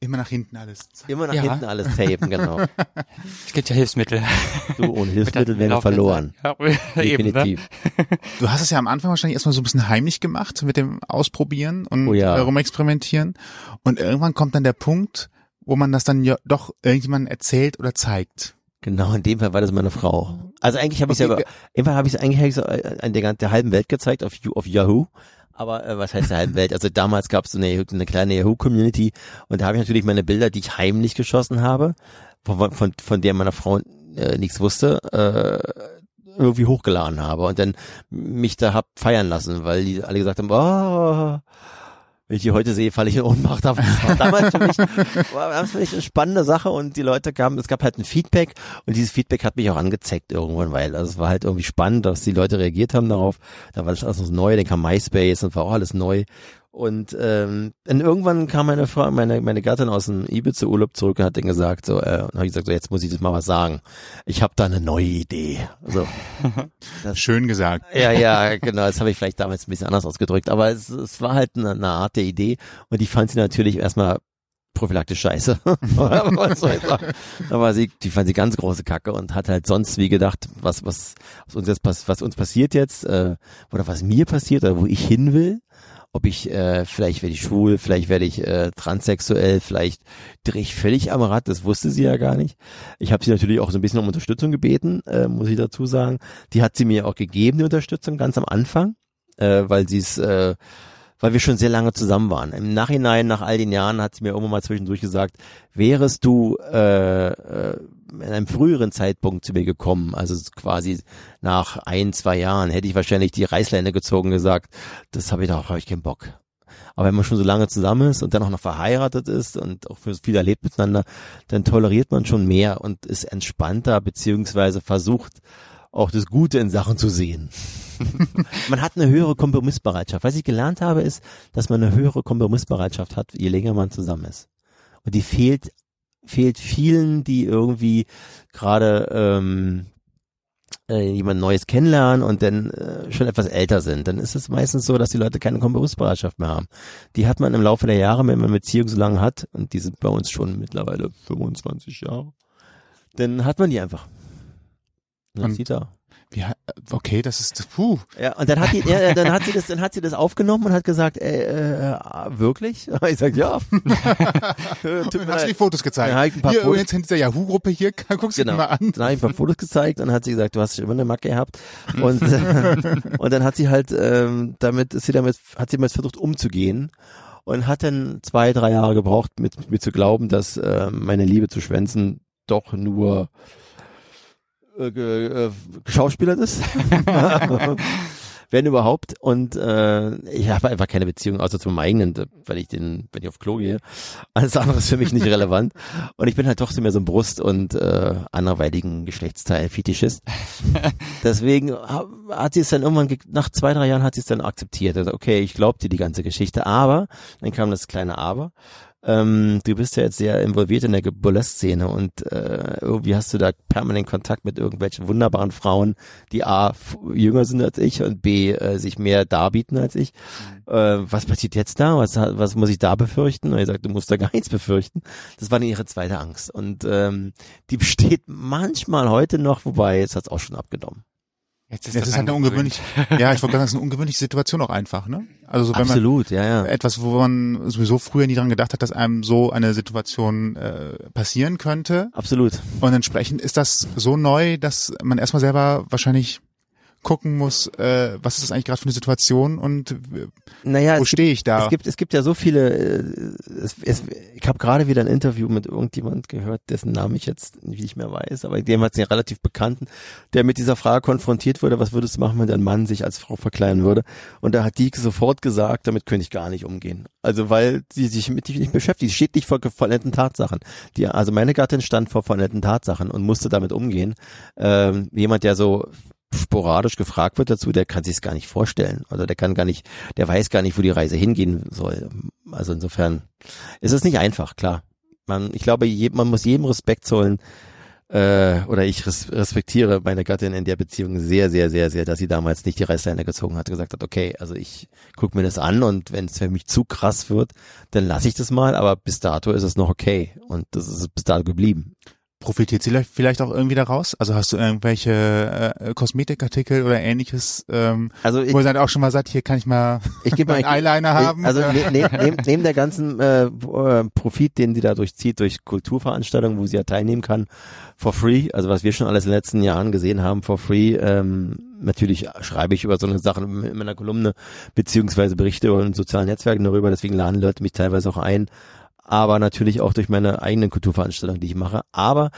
Immer nach hinten alles. Immer nach ja. hinten alles tapen, genau. Es gibt ja Hilfsmittel. Du, ohne Hilfsmittel wäre verloren. Ja, Definitiv. Eben, ne? Du hast es ja am Anfang wahrscheinlich erstmal so ein bisschen heimlich gemacht mit dem Ausprobieren und oh ja. rumexperimentieren. Und irgendwann kommt dann der Punkt, wo man das dann ja doch irgendjemandem erzählt oder zeigt. Genau, in dem Fall war das meine Frau. Also eigentlich habe ich okay. ja, irgendwann habe ich es eigentlich hab ich's an der, der halben Welt gezeigt auf, auf Yahoo. Aber äh, was heißt der halben Welt? Also damals gab es so eine, eine kleine Yahoo-Community und da habe ich natürlich meine Bilder, die ich heimlich geschossen habe, von, von, von der meine Frau äh, nichts wusste, äh, irgendwie hochgeladen habe und dann mich da hab feiern lassen, weil die alle gesagt haben, oh, wenn ich die heute sehe, falle ich in Ohnmacht. Aber damals für mich, war das für mich eine spannende Sache und die Leute kamen, es gab halt ein Feedback und dieses Feedback hat mich auch angezeigt irgendwann, weil also es war halt irgendwie spannend, dass die Leute reagiert haben darauf. Da war das alles neu, dann kam MySpace und war auch alles neu. Und ähm, und irgendwann kam meine Frau, meine meine Gattin aus dem Ibiza Urlaub zurück und hat dann gesagt so, äh, und habe ich gesagt so, jetzt muss ich das mal was sagen. Ich habe da eine neue Idee. So. Schön gesagt. Ja, ja, genau. Das habe ich vielleicht damals ein bisschen anders ausgedrückt, aber es, es war halt eine, eine Art der Idee und die fand sie natürlich erstmal prophylaktisch scheiße. War sie, die fand sie ganz große Kacke und hat halt sonst wie gedacht, was, was, was uns jetzt was uns passiert jetzt, äh, oder was mir passiert oder wo ich hin will. Ob ich, äh, vielleicht werde ich schwul, vielleicht werde ich äh, transsexuell, vielleicht drehe ich völlig am Rad, das wusste sie ja gar nicht. Ich habe sie natürlich auch so ein bisschen um Unterstützung gebeten, äh, muss ich dazu sagen. Die hat sie mir auch gegeben, die Unterstützung, ganz am Anfang, äh, weil sie es äh, weil wir schon sehr lange zusammen waren. Im Nachhinein, nach all den Jahren, hat sie mir irgendwann mal zwischendurch gesagt, wärest du äh, äh, in einem früheren Zeitpunkt zu mir gekommen, also quasi nach ein, zwei Jahren, hätte ich wahrscheinlich die Reißleine gezogen und gesagt, das habe ich doch, habe ich keinen Bock. Aber wenn man schon so lange zusammen ist und dann auch noch verheiratet ist und auch viel erlebt miteinander, dann toleriert man schon mehr und ist entspannter, beziehungsweise versucht auch das Gute in Sachen zu sehen. man hat eine höhere Kompromissbereitschaft. Was ich gelernt habe, ist, dass man eine höhere Kompromissbereitschaft hat, je länger man zusammen ist. Und die fehlt, fehlt vielen, die irgendwie gerade ähm, äh, jemand Neues kennenlernen und dann äh, schon etwas älter sind. Dann ist es meistens so, dass die Leute keine Kompromissbereitschaft mehr haben. Die hat man im Laufe der Jahre, wenn man eine Beziehung so lange hat, und die sind bei uns schon mittlerweile 25 Jahre, dann hat man die einfach. Und Und- sieht er. Okay, das ist, puh. Ja, und dann hat die, ja, dann hat sie das, dann hat sie das aufgenommen und hat gesagt, äh, äh, wirklich? Ich sag ja. Tut mir Hast du die. Fotos gezeigt? Ich ein paar hier Fotos- übrigens in dieser Yahoo-Gruppe hier, guckst du Genau. dir mal an. Dann habe ich ein paar Fotos gezeigt und dann hat sie gesagt, du hast immer eine Macke gehabt. Und, äh, und dann hat sie halt ähm, damit, ist sie damit, hat sie mal versucht umzugehen und hat dann zwei, drei Jahre gebraucht, mit mir zu glauben, dass äh, meine Liebe zu Schwänzen doch nur äh, ge- äh, geschauspielert ist. Wenn überhaupt. Und äh, ich habe einfach keine Beziehung außer zum eigenen, weil ich den, wenn ich auf Klo gehe. Alles andere ist für mich nicht relevant. Und ich bin halt doch so mehr so ein Brust- und äh, anderweitigen Geschlechtsteil-Fetischist. Deswegen ha- hat sie es dann irgendwann, ge- nach zwei, drei Jahren hat sie es dann akzeptiert. Also, okay, ich glaub dir die ganze Geschichte, aber, dann kam das kleine Aber. Ähm, du bist ja jetzt sehr involviert in der Burlesque-Szene und äh, irgendwie hast du da permanent Kontakt mit irgendwelchen wunderbaren Frauen, die A, jünger sind als ich und B, äh, sich mehr darbieten als ich. Äh, was passiert jetzt da? Was, was muss ich da befürchten? Und er sagt, du musst da gar nichts befürchten. Das war dann ihre zweite Angst. Und ähm, die besteht manchmal heute noch, wobei jetzt hat's auch schon abgenommen. Jetzt Das das ist halt eine ungewöhnliche, ja, ich wollte sagen, das ist eine ungewöhnliche Situation auch einfach, ne? Also so, wenn man Absolut, ja, ja. etwas, wo man sowieso früher nie dran gedacht hat, dass einem so eine Situation äh, passieren könnte. Absolut. Und entsprechend ist das so neu, dass man erstmal selber wahrscheinlich gucken muss, äh, was ist das eigentlich gerade für eine Situation und äh, Naja, wo stehe ich da? es gibt es gibt ja so viele. Äh, es, es, ich habe gerade wieder ein Interview mit irgendjemand gehört, dessen Namen ich jetzt nicht mehr weiß, aber dem hat es einen relativ bekannten, der mit dieser Frage konfrontiert wurde: Was würdest du machen, wenn dein Mann sich als Frau verkleiden würde? Und da hat die sofort gesagt, damit könnte ich gar nicht umgehen. Also weil sie sich mit dich nicht beschäftigt, sie steht nicht vor vollendeten Tatsachen. Die, also meine Gattin stand vor vollendeten Tatsachen und musste damit umgehen. Ähm, jemand, der so sporadisch gefragt wird dazu, der kann sich es gar nicht vorstellen oder der kann gar nicht, der weiß gar nicht, wo die Reise hingehen soll. Also insofern ist es nicht einfach, klar. Man, ich glaube, je, man muss jedem Respekt zollen, äh, oder ich res respektiere meine Gattin in der Beziehung sehr, sehr, sehr, sehr, dass sie damals nicht die Reißleine gezogen hat, gesagt hat, okay, also ich gucke mir das an und wenn es für mich zu krass wird, dann lasse ich das mal, aber bis dato ist es noch okay und das ist bis dato geblieben. Profitiert sie vielleicht auch irgendwie daraus? Also hast du irgendwelche äh, Kosmetikartikel oder ähnliches, ähm, Also ich, wo ihr dann auch schon mal sagt, hier kann ich mal ich gebe mal einen Eyeliner haben? Also ne, ne, neben, neben der ganzen äh, äh, Profit, den sie dadurch zieht, durch Kulturveranstaltungen, wo sie ja teilnehmen kann, for free, also was wir schon alles in den letzten Jahren gesehen haben, for free, ähm, natürlich schreibe ich über so eine Sachen in meiner Kolumne, beziehungsweise Berichte in sozialen Netzwerken darüber, deswegen laden Leute mich teilweise auch ein, aber natürlich auch durch meine eigenen Kulturveranstaltungen, die ich mache. Aber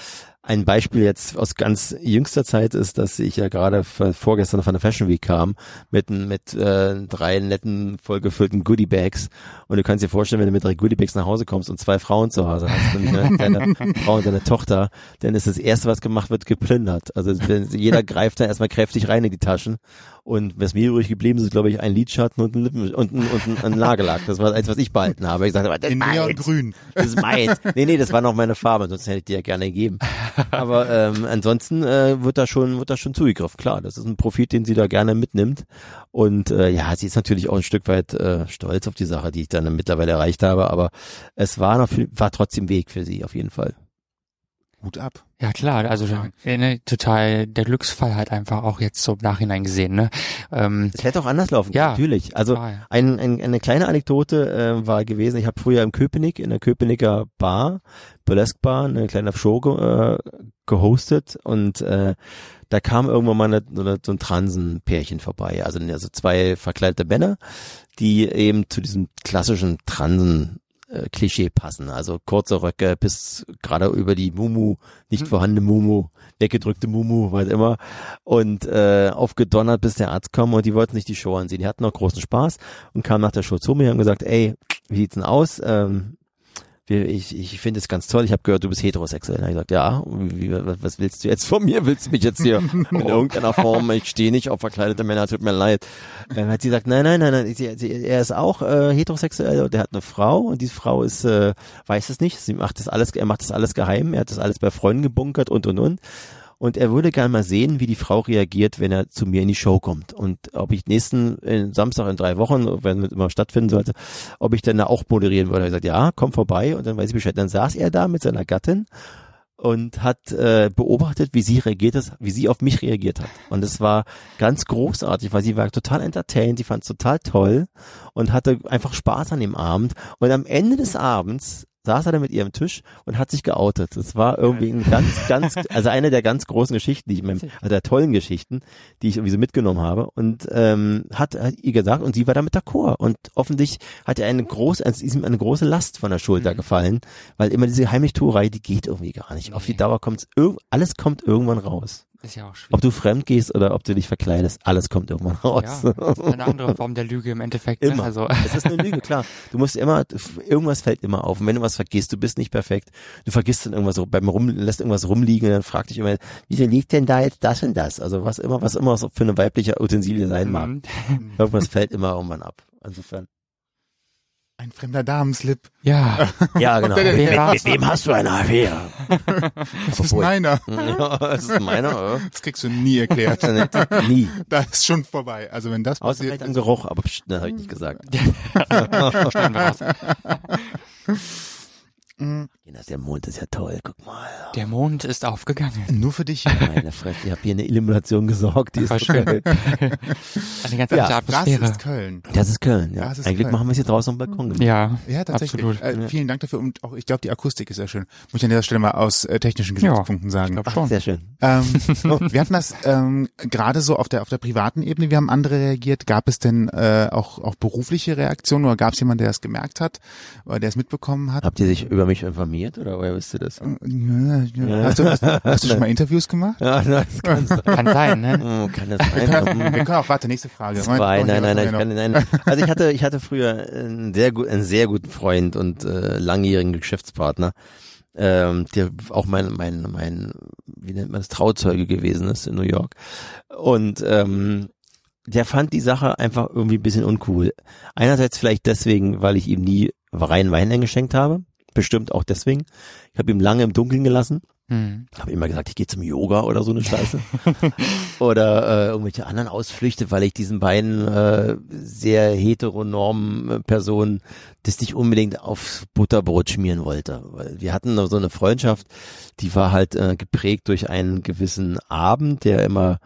ein Beispiel jetzt aus ganz jüngster Zeit ist, dass ich ja gerade vorgestern von der Fashion Week kam mit, mit äh, drei netten, vollgefüllten Goodie Bags. Und du kannst dir vorstellen, wenn du mit drei Goodie Bags nach Hause kommst und zwei Frauen zu Hause hast, und deine Frau und deine Tochter, dann ist das erste, was gemacht wird, geplündert. Also jeder greift da erstmal kräftig rein in die Taschen und was mir übrig geblieben ist, glaube ich, ein Lidschatten und ein Lippen und ein, und ein, ein Nagellack. Das war eins, was ich behalten habe. Ich sagte, das In Neongrün. Das ist meins. Nee, nee, das war noch meine Farbe, sonst hätte ich die ja gerne gegeben. Aber ähm, ansonsten äh, wird da schon wird da schon zugegriffen. Klar, das ist ein Profit, den sie da gerne mitnimmt. Und äh, ja, sie ist natürlich auch ein Stück weit äh, stolz auf die Sache, die ich dann mittlerweile erreicht habe. Aber es war noch war trotzdem Weg für sie auf jeden Fall. Hut ab. Ja klar, also äh, ne, total der Glücksfall halt einfach auch jetzt so im Nachhinein gesehen. Ne? Ähm, Es hätte auch anders laufen Ja, natürlich. Also total. ein, ein, eine kleine Anekdote äh, war gewesen, ich habe früher im Köpenick, in der Köpenicker Bar, Burlesque Bar, eine kleine Show ge äh, gehostet und äh, da kam irgendwann mal eine, so, eine, so ein Transenpärchen vorbei, also, also zwei verkleidete Männer, die eben zu diesem klassischen Transen äh, Klischee passen. Also kurze Röcke bis gerade über die Mumu, nicht vorhandene Mumu, weggedrückte Mumu, was immer. Und äh, aufgedonnert, bis der Arzt kam und die wollten sich die Show ansehen. Die hatten noch großen Spaß und kamen nach der Show zu mir und gesagt, ey, wie sieht's denn aus? Ähm, ich, ich finde es ganz toll. Ich habe gehört, du bist heterosexuell. Hab ich gesagt, ja, wie, was willst du jetzt von mir? Willst du mich jetzt hier in irgendeiner Form, ich stehe nicht auf verkleidete Männer, tut mir leid. Dann hat sie gesagt, nein, nein, nein, nein, sie, sie, er ist auch äh, heterosexuell und er hat eine Frau und diese Frau ist, äh, weiß es nicht, sie macht das alles, er macht das alles geheim, er hat das alles bei Freunden gebunkert und und und. Und er würde gerne mal sehen, wie die Frau reagiert, wenn er zu mir in die Show kommt. Und ob ich nächsten äh, Samstag in drei Wochen, wenn es immer stattfinden sollte, ob ich dann da auch moderieren würde. Er hat gesagt, ja, komm vorbei. Und dann weiß ich Bescheid. Dann saß er da mit seiner Gattin und hat äh, beobachtet, wie sie reagiert ist, wie sie auf mich reagiert hat. Und es war ganz großartig, weil sie war total entertained, die fand es total toll und hatte einfach Spaß an dem Abend. Und am Ende des Abends saß er da mit ihrem Tisch und hat sich geoutet. Das war irgendwie ein ganz, ganz, also eine der ganz großen Geschichten, die ich in meinem, also der tollen Geschichten, die ich irgendwie so mitgenommen habe. Und ähm, hat, hat ihr gesagt, und sie war damit d'accord. Und offensichtlich hat er eine große, es ist ihm eine große Last von der Schulter gefallen, weil immer diese Heimlichtuerei, die geht irgendwie gar nicht. Auf die. Dauer kommt alles kommt irgendwann raus. Ist ja auch schwierig. Ob du fremd gehst oder ob du dich verkleidest, alles kommt irgendwann raus. ja, das ist eine andere Form der Lüge im Endeffekt. Ne? Immer. Also, Es ist eine Lüge, klar. Du musst immer, irgendwas fällt immer auf. Und wenn du was vergisst, du bist nicht perfekt, du vergisst dann irgendwas so, beim Rum, lässt irgendwas rumliegen und dann frag dich immer, wieso liegt denn da jetzt das und das? Also was immer, was immer für eine weibliche Utensilie sein mag. mhm. Irgendwas fällt immer irgendwann ab. Insofern. Ein fremder Damenslip. ja, Ja, genau. Wer Mit, wem hast du eine Affäre? Das ist meiner. Ja, das ist meiner. Das kriegst du nie erklärt. Nie. Da ist schon vorbei. Also wenn das Außer passiert, vielleicht am Geruch, aber pst, das habe ich nicht gesagt. Wir. Ja, der Mond ist ja toll, guck mal. Der Mond ist aufgegangen. nur für dich. Meine Fresse, ich habe hier eine Illumination gesorgt, die ist so schön. geil. Eine ganz Ja, andere Das Atmosphäre. ist Köln. Das ist Köln, ja. Das ist Ein Glück Köln. machen wir es hier draußen am Balkon. gemacht. Ja, Ja, tatsächlich. Absolut. Äh, Ja. Vielen Dank dafür und auch ich glaube, die Akustik ist sehr schön. Muss ich an dieser Stelle mal aus äh, technischen Gesichtspunkten ich sagen. glaube schon. Sehr schön. Ähm, wir hatten das ähm, gerade so auf der auf der privaten Ebene. Wie haben andere reagiert? Gab es denn äh, auch auch berufliche Reaktionen oder gab es jemanden, der das gemerkt hat oder der es mitbekommen hat? Habt ihr sich über mich informiert oder woher wisst ihr das? Ja, ja. Hast, du, hast, hast du schon mal Interviews gemacht? Ja, das kann sein. Kann sein, ne? Hm, Kann das sein? Wir können auch, warte, nächste Frage. Zwei, nein, nein, nein, ich kann, nein. Also ich hatte, ich hatte früher einen sehr, gut, einen sehr guten Freund und äh, langjährigen Geschäftspartner, ähm, der auch mein, mein, mein, wie nennt man das, Trauzeuge gewesen ist in New York. Und ähm, der fand die Sache einfach irgendwie ein bisschen uncool. Einerseits vielleicht deswegen, weil ich ihm nie reinen Wein eingeschenkt habe. Bestimmt auch deswegen. Ich habe ihm lange im Dunkeln gelassen. Hm. Habe immer gesagt, ich gehe zum Yoga oder so eine Scheiße. oder äh, irgendwelche anderen Ausflüchte, weil ich diesen beiden äh, sehr heteronormen äh, Personen das nicht unbedingt aufs Butterbrot schmieren wollte. Weil wir hatten so eine Freundschaft, die war halt äh, geprägt durch einen gewissen Abend, der immer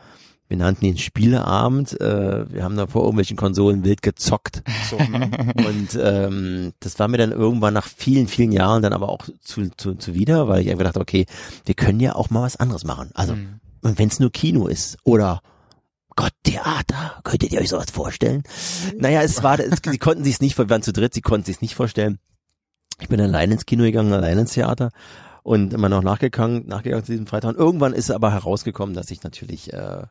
wir nannten ihn Spieleabend. Äh, wir haben da vor irgendwelchen Konsolen wild gezockt. So, hm. Und ähm, das war mir dann irgendwann nach vielen, vielen Jahren dann aber auch zu, zu, zuwider, weil ich einfach dachte, okay, wir können ja auch mal was anderes machen. Also, Hm. und wenn es nur Kino ist oder Gott, Theater, könntet ihr euch sowas vorstellen? Naja, es war, es, sie konnten sich es nicht, wir waren zu dritt, sie konnten sich nicht vorstellen. Ich bin allein ins Kino gegangen, allein ins Theater. und immer noch nachgegangen, nachgegangen zu diesem Freitag. Und irgendwann ist aber herausgekommen, dass ich natürlich äh,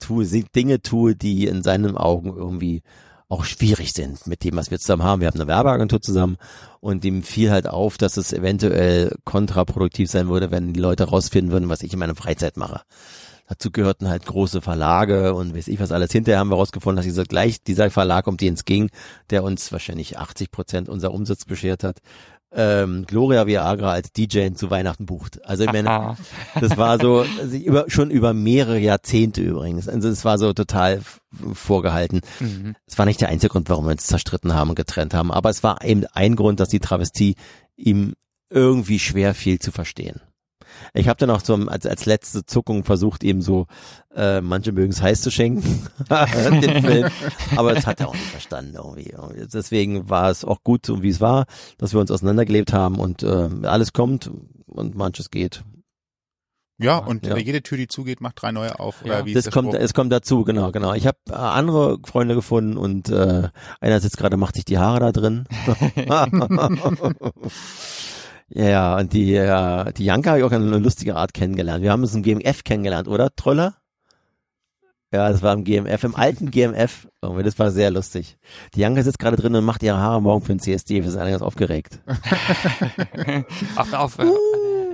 tue, Dinge tue, die in seinen Augen irgendwie auch schwierig sind mit dem, was wir zusammen haben. Wir haben eine Werbeagentur zusammen und ihm fiel halt auf, dass es eventuell kontraproduktiv sein würde, wenn die Leute rausfinden würden, was ich in meiner Freizeit mache. Dazu gehörten halt große Verlage und weiß ich was alles. Hinterher haben wir rausgefunden, dass dieser gleich dieser Verlag, um den es ging, der uns wahrscheinlich 80 Prozent unser Umsatz beschert hat, ähm, Gloria Viagra als DJ zu Weihnachten bucht. Also ich meine, das war so also über, schon über mehrere Jahrzehnte übrigens. Also es war so total vorgehalten. Mhm. Es war nicht der einzige Grund, warum wir uns zerstritten haben und getrennt haben, aber es war eben ein Grund, dass die Travestie ihm irgendwie schwer fiel zu verstehen. Ich habe dann auch so als, als letzte Zuckung versucht, eben so, äh, manche mögen es heiß zu schenken, den Film, aber das hat er auch nicht verstanden irgendwie. Deswegen war es auch gut, so wie es war, dass wir uns auseinandergelebt haben und äh, alles kommt und manches geht. Ja, und ja. jede Tür, die zugeht, macht drei neue auf. Oder ja. wie das kommt, es kommt dazu, genau, genau. Ich habe äh, andere Freunde gefunden und äh, einer sitzt gerade, macht sich die Haare da drin. Ja, und die, äh, die Janka habe ich auch eine lustige Art kennengelernt. Wir haben uns im GMF kennengelernt, oder, Troller? Ja, das war im GMF, im alten GMF. Oh, das war sehr lustig. Die Janka sitzt gerade drin und macht ihre Haare morgen für den CSD. Wir sind alle ganz aufgeregt. auf, auf, uh.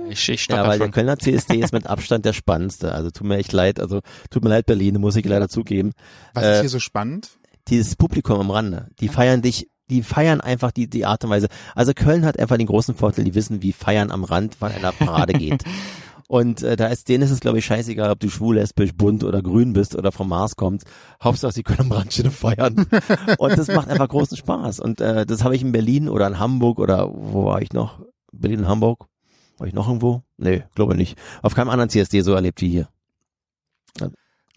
Ich, ich ja, weil schon. der Kölner CSD ist mit Abstand der spannendste. Also tut mir echt leid. Also tut mir leid, Berlin, muss ich leider zugeben. Was äh, ist hier so spannend? Dieses Publikum am Rande. Die feiern dich die feiern einfach die, die Art und Weise. Also Köln hat einfach den großen Vorteil, die wissen, wie Feiern am Rand von einer Parade geht. Und äh, da ist denen ist es, glaube ich, scheißegal, ob du schwul, lesbisch, bunt oder grün bist oder vom Mars kommst. Hauptsache, sie können am Rand schön feiern. Und das macht einfach großen Spaß. Und äh, das habe ich in Berlin oder in Hamburg oder wo war ich noch? Berlin, Hamburg? War ich noch irgendwo? Nee, glaube nicht. Auf keinem anderen CSD so erlebt wie hier.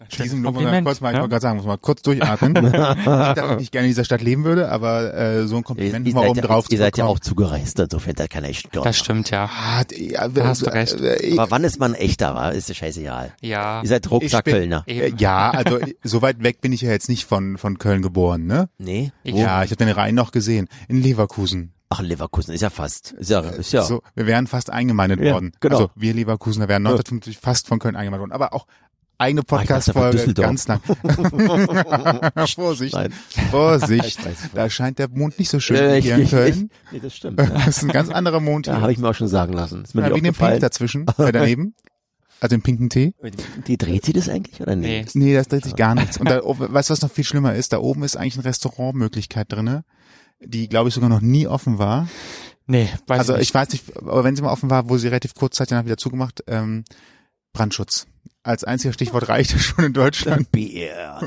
Schließen nur mal kurz mal, ich wollte gerade sagen, muss mal kurz durchatmen. nicht, dass ich gerne in dieser Stadt leben würde, aber äh, so ein Kompliment ihr, mal oben drauf Ihr seid ja auch zugereist, insofern da kann echt Das stimmt, ja. Ah, ja da hast du recht. Äh, aber wann ist man echter, war? Ist ja scheißegal. Ja. Ihr seid Rucksack-Kölner. Äh, ja, also so weit weg bin ich ja jetzt nicht von von Köln geboren, ne? Nee. Wo? Ja, ich habe den Rhein noch gesehen. In Leverkusen. Ach, Leverkusen ist ja fast. Ist ja, ist ja. So, wir wären fast eingemeindet ja, worden. Genau. Also wir Leverkusener wären 1950 fast von Köln eingemeindet worden. Aber auch eigene Podcast-Folge, ganz lang. Vorsicht, Nein. Vorsicht. Da scheint der Mond nicht so schön äh, hier in Köln. Ich, nee, das stimmt. Das ist ein ganz anderer Mond hier. Ja, habe ich mir auch schon sagen lassen. Ist mir ja, wegen dem Pink dazwischen, äh, daneben. Also den pinken Tee. Die dreht sie das eigentlich oder nicht? Nee, nee das dreht sich gar nichts. Und da, weißt du, was noch viel schlimmer ist? Da oben ist eigentlich eine Restaurantmöglichkeit drinne, die, glaube ich, sogar noch nie offen war. Nee, weiß Also ich, ich weiß nicht, aber wenn sie mal offen war, wo sie relativ kurz Zeit danach wieder zugemacht, ähm, Brandschutz als einziger Stichwort reicht das schon in Deutschland. BR,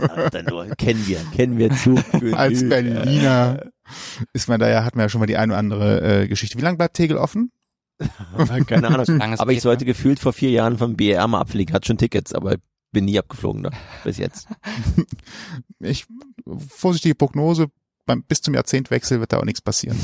nur. kennen wir, kennen wir zu. als Berliner ist man da ja, hat man ja schon mal die eine oder andere äh, Geschichte. Wie lange bleibt Tegel offen? Keine Ahnung. aber ich sollte ne? gefühlt vor vier Jahren vom BR mal abfliegen, hat schon Tickets, aber bin nie abgeflogen da, bis jetzt. ich, vorsichtige Prognose, beim, bis zum Jahrzehntwechsel wird da auch nichts passieren.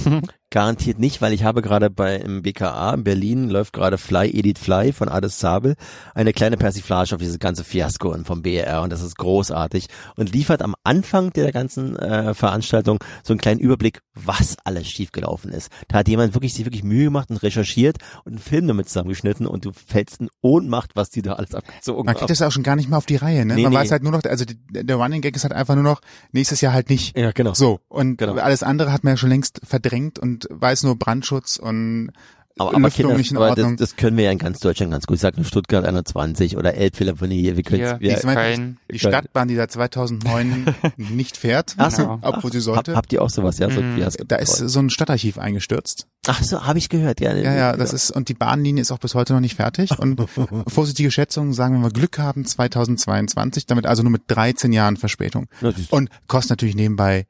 Garantiert nicht, weil ich habe gerade bei im BKA in Berlin läuft gerade Fly Edit Fly von Ades Sabel eine kleine Persiflage auf dieses ganze Fiasko und vom BR und das ist großartig und liefert am Anfang der ganzen äh, Veranstaltung so einen kleinen Überblick, was alles schiefgelaufen ist. Da hat jemand wirklich sich wirklich Mühe gemacht und recherchiert und einen Film damit zusammengeschnitten und du fällst in Ohnmacht, was die da alles abgezogen Man kriegt das auch schon gar nicht mehr auf die Reihe, ne? Nee, Man nee. weiß halt nur noch, also die, der Running Gag ist halt einfach nur noch nächstes Jahr halt nicht. Ja, genau. So und Genau. alles andere hat man ja schon längst verdrängt und weiß nur Brandschutz und Aber, aber Kinder, nicht in aber Ordnung. das, das können wir ja in ganz Deutschland ganz gut. Ich sag nur Stuttgart 21 oder Elbphilharmonie. Wir können Hier, wir, Ich meine, Köln. die Stadtbahn, die seit 2009 nicht fährt, Ach so. Obwohl sie Hab, sollte. habt ihr auch sowas, ja? So Mhm. Da ist so ein Stadtarchiv eingestürzt. Ach so, habe ich gehört, ja. Ja, ja, das ist, und die Bahnlinie ist auch bis heute noch nicht fertig. Und vorsichtige Schätzungen sagen, wenn wir Glück haben, 2022, damit also nur mit 13 Jahren Verspätung. Ja. Und kostet natürlich nebenbei,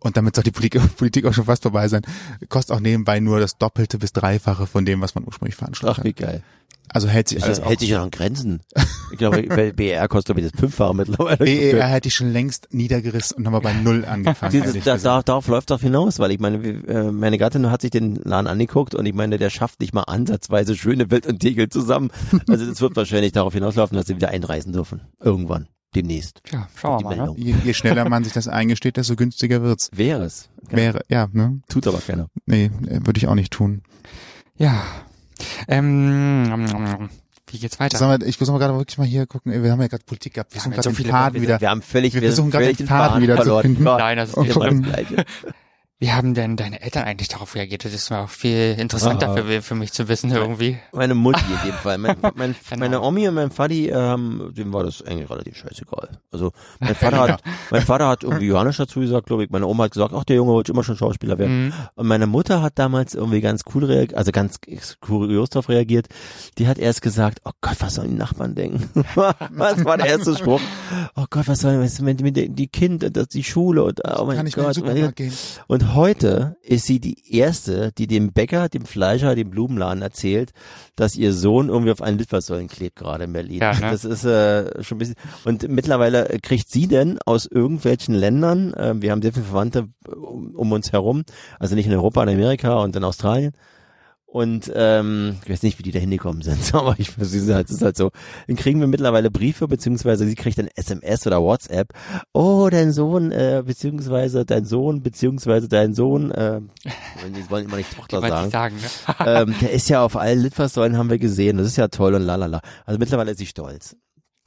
und damit soll die Politik, auch schon fast vorbei sein, kostet auch nebenbei nur das Doppelte bis Dreifache von dem, was man ursprünglich veranstaltet Ach, wie hat. geil. Also hält sich Das alles hält sich ja in Grenzen. Ich glaube, BR kostet glaube ich das fünffache mittlerweile. BER hätte ich schon längst niedergerissen und nochmal bei Null angefangen. Dieses, da, da, darauf läuft doch hinaus, weil ich meine, äh, meine Gattin hat sich den Laden angeguckt und ich meine, der schafft nicht mal ansatzweise schöne Welt und Tegel zusammen. Also das wird wahrscheinlich darauf hinauslaufen, dass sie wieder einreisen dürfen. Irgendwann. Demnächst. Ja, schauen wir mal. Ne? Je, je schneller man sich das eingesteht, desto günstiger wird's. Wäre es. Wäre, ja, ne? Tut aber keiner. Nee, würde ich auch nicht tun. Ja, Ähm, wie geht's weiter? Wir, ich muss mal gerade wirklich mal hier gucken. Wir haben ja gerade Politik gehabt. Wir Ja, suchen gerade so den viele- Faden Wir, wieder. wir haben völlig, Wir wir versuchen gerade völlig den Faden wieder zu verloren. finden. Gott, Nein, das ist nicht das. Gleiche. Wie haben denn deine Eltern eigentlich darauf reagiert? Das ist mir auch viel interessanter Ah. für, für mich zu wissen irgendwie. Meine Mutti in dem Fall. Mein, mein, Genau. Meine Omi und mein Vati, ähm, dem war das eigentlich relativ scheißegal. Also mein Vater hat, mein Vater hat irgendwie Johannes dazu gesagt, glaube ich. Meine Oma hat gesagt, ach der Junge wollte immer schon Schauspieler werden. Mhm. Und meine Mutter hat damals irgendwie ganz cool reagiert, also ganz kurios darauf reagiert. Die hat erst gesagt, oh Gott, was sollen die Nachbarn denken? was war der erste Spruch? Oh Gott, was sollen was, mit, mit die Kinder, die Schule und oh mein Kann ich Gott. den Supermarkt gehen? Und heute ist sie die erste, die dem Bäcker, dem Fleischer, dem Blumenladen erzählt, dass ihr Sohn irgendwie auf einen Litfaßsäulen klebt gerade in Berlin. Ja, ne? Das ist äh, schon ein bisschen. Und mittlerweile kriegt sie denn aus irgendwelchen Ländern, äh, wir haben sehr viele Verwandte um, um uns herum, also nicht in Europa, in Amerika und in Australien. Und ähm, ich weiß nicht, wie die da hingekommen sind, aber ich es ist halt, es ist halt so. Dann kriegen wir mittlerweile Briefe, beziehungsweise sie kriegt dann SMS oder WhatsApp. Oh, dein Sohn, äh, beziehungsweise dein Sohn, beziehungsweise dein Sohn, äh, die wollen immer nicht Tochter sagen. sagen, ne? ähm, der ist ja auf allen Litfaßsäulen, haben wir gesehen. Das ist ja toll und lalala. Also mittlerweile ist sie stolz.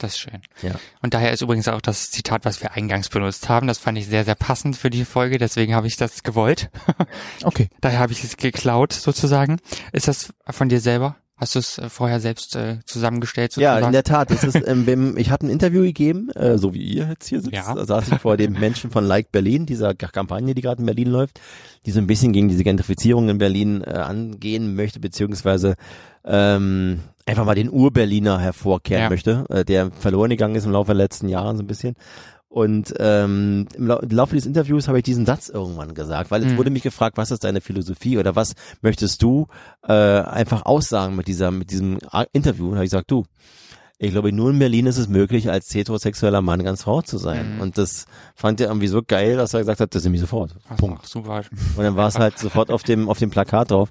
Das ist schön. Ja. Und daher ist übrigens auch das Zitat, was wir eingangs benutzt haben. Das fand ich sehr, sehr passend für die Folge, deswegen habe ich das gewollt. Okay. Daher habe ich es geklaut, sozusagen. Ist das von dir selber? Hast du es äh, vorher selbst äh, zusammengestellt? Ja, Sozusagen? in der Tat. Das ist, ähm, ich hatte ein Interview gegeben, äh, so wie ihr jetzt hier sitzt. Ja. Da saß ich vor dem Menschen von Like Berlin, dieser Kampagne, die gerade in Berlin läuft, die so ein bisschen gegen diese Gentrifizierung in Berlin äh, angehen möchte, beziehungsweise ähm, einfach mal den Ur-Berliner hervorkehren Ja. möchte, äh, der verloren gegangen ist im Laufe der letzten Jahre so ein bisschen. Und ähm, im, Lau im Laufe des Interviews habe ich diesen Satz irgendwann gesagt, weil es Mhm. wurde mich gefragt, was ist deine Philosophie oder was möchtest du äh, einfach aussagen mit dieser mit diesem Interview? Und habe ich gesagt, du, ich glaube, nur in Berlin ist es möglich, als heterosexueller Mann ganz Frau zu sein. Mhm. Und das fand er irgendwie so geil, dass er gesagt hat, das nehme ich sofort. Ach, Punkt. super. Und dann war es halt sofort auf dem auf dem Plakat drauf.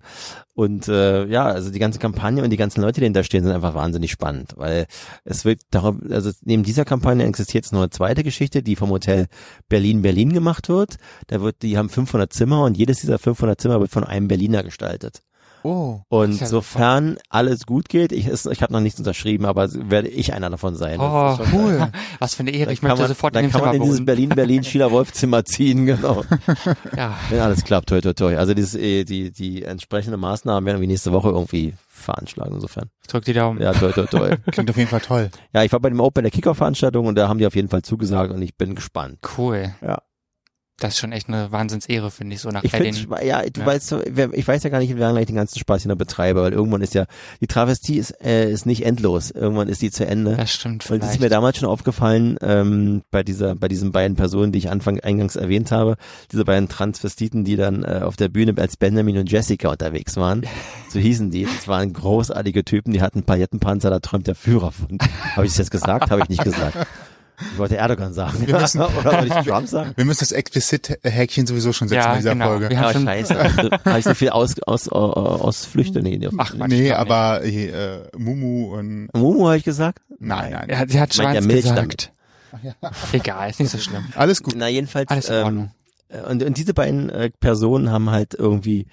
Und äh, ja, also die ganze Kampagne und die ganzen Leute, die dahinter stehen, sind einfach wahnsinnig spannend, weil es wird darum, also neben dieser Kampagne existiert jetzt noch eine zweite Geschichte, die vom Hotel Berlin Berlin gemacht wird. Da wird, die haben 500 Zimmer und jedes dieser 500 Zimmer wird von einem Berliner gestaltet. Oh. Und ja sofern alles gut geht, ich, ist- ich habe noch nichts unterschrieben, aber werde ich einer davon sein. Oh, schon geil. cool. Was für eine Ehre. Dann Ich möchte man, sofort dann in dem kann man in dieses wohnen. Berlin-Berlin Schieler Wolf Zimmer ziehen, genau. Ja, Wenn alles klappt, toi, toi, toi. Also dieses, äh, die, die entsprechenden Maßnahmen werden wir nächste Woche irgendwie veranschlagen, insofern. ich drück die Daumen. Ja, toi, toi, toi. Klingt auf jeden Fall toll. ja, ich war bei dem Open der Kickoff-Veranstaltung und da haben die auf jeden Fall zugesagt und ich bin gespannt. Cool. Ja. Das ist schon echt eine Wahnsinnsehre, finde ich, so nach Ich Berlin. finde, ja, du Ja. weißt, ich weiß ja gar nicht, wie lange ich den ganzen Spaß hier noch betreibe, weil irgendwann ist ja, die Travestie ist, äh, ist nicht endlos. Irgendwann ist die zu Ende. Das stimmt Und das ist vielleicht. mir damals schon aufgefallen, ähm, bei dieser, bei diesen beiden Personen, die ich Anfang eingangs erwähnt habe, diese beiden Transvestiten, die dann äh, auf der Bühne als Benjamin und Jessica unterwegs waren. So hießen die. Das waren großartige Typen, die hatten Palettenpanzer, da träumt der Führer von. Habe ich das jetzt gesagt? Habe ich nicht gesagt. Ich wollte Erdogan sagen. Wir müssen- Oder wollte ich Trump sagen? Wir müssen das Explicit-Häkchen sowieso schon setzen Ja, in dieser genau. Folge. Wir haben Ah, schon- scheiße. Also, Habe ich so viel aus, aus, aus, ausflüchte? Nee, nee. Ach, Quatsch, nee, aber äh, Mumu und Mumu habe ich gesagt? nein, nein. Ja, sie hat Schwanz Milch gesagt. Egal, ist nicht so schlimm. Alles gut. Na, jedenfalls. Alles in ähm, Ordnung. Äh, Und, und diese beiden äh, Personen haben halt irgendwie,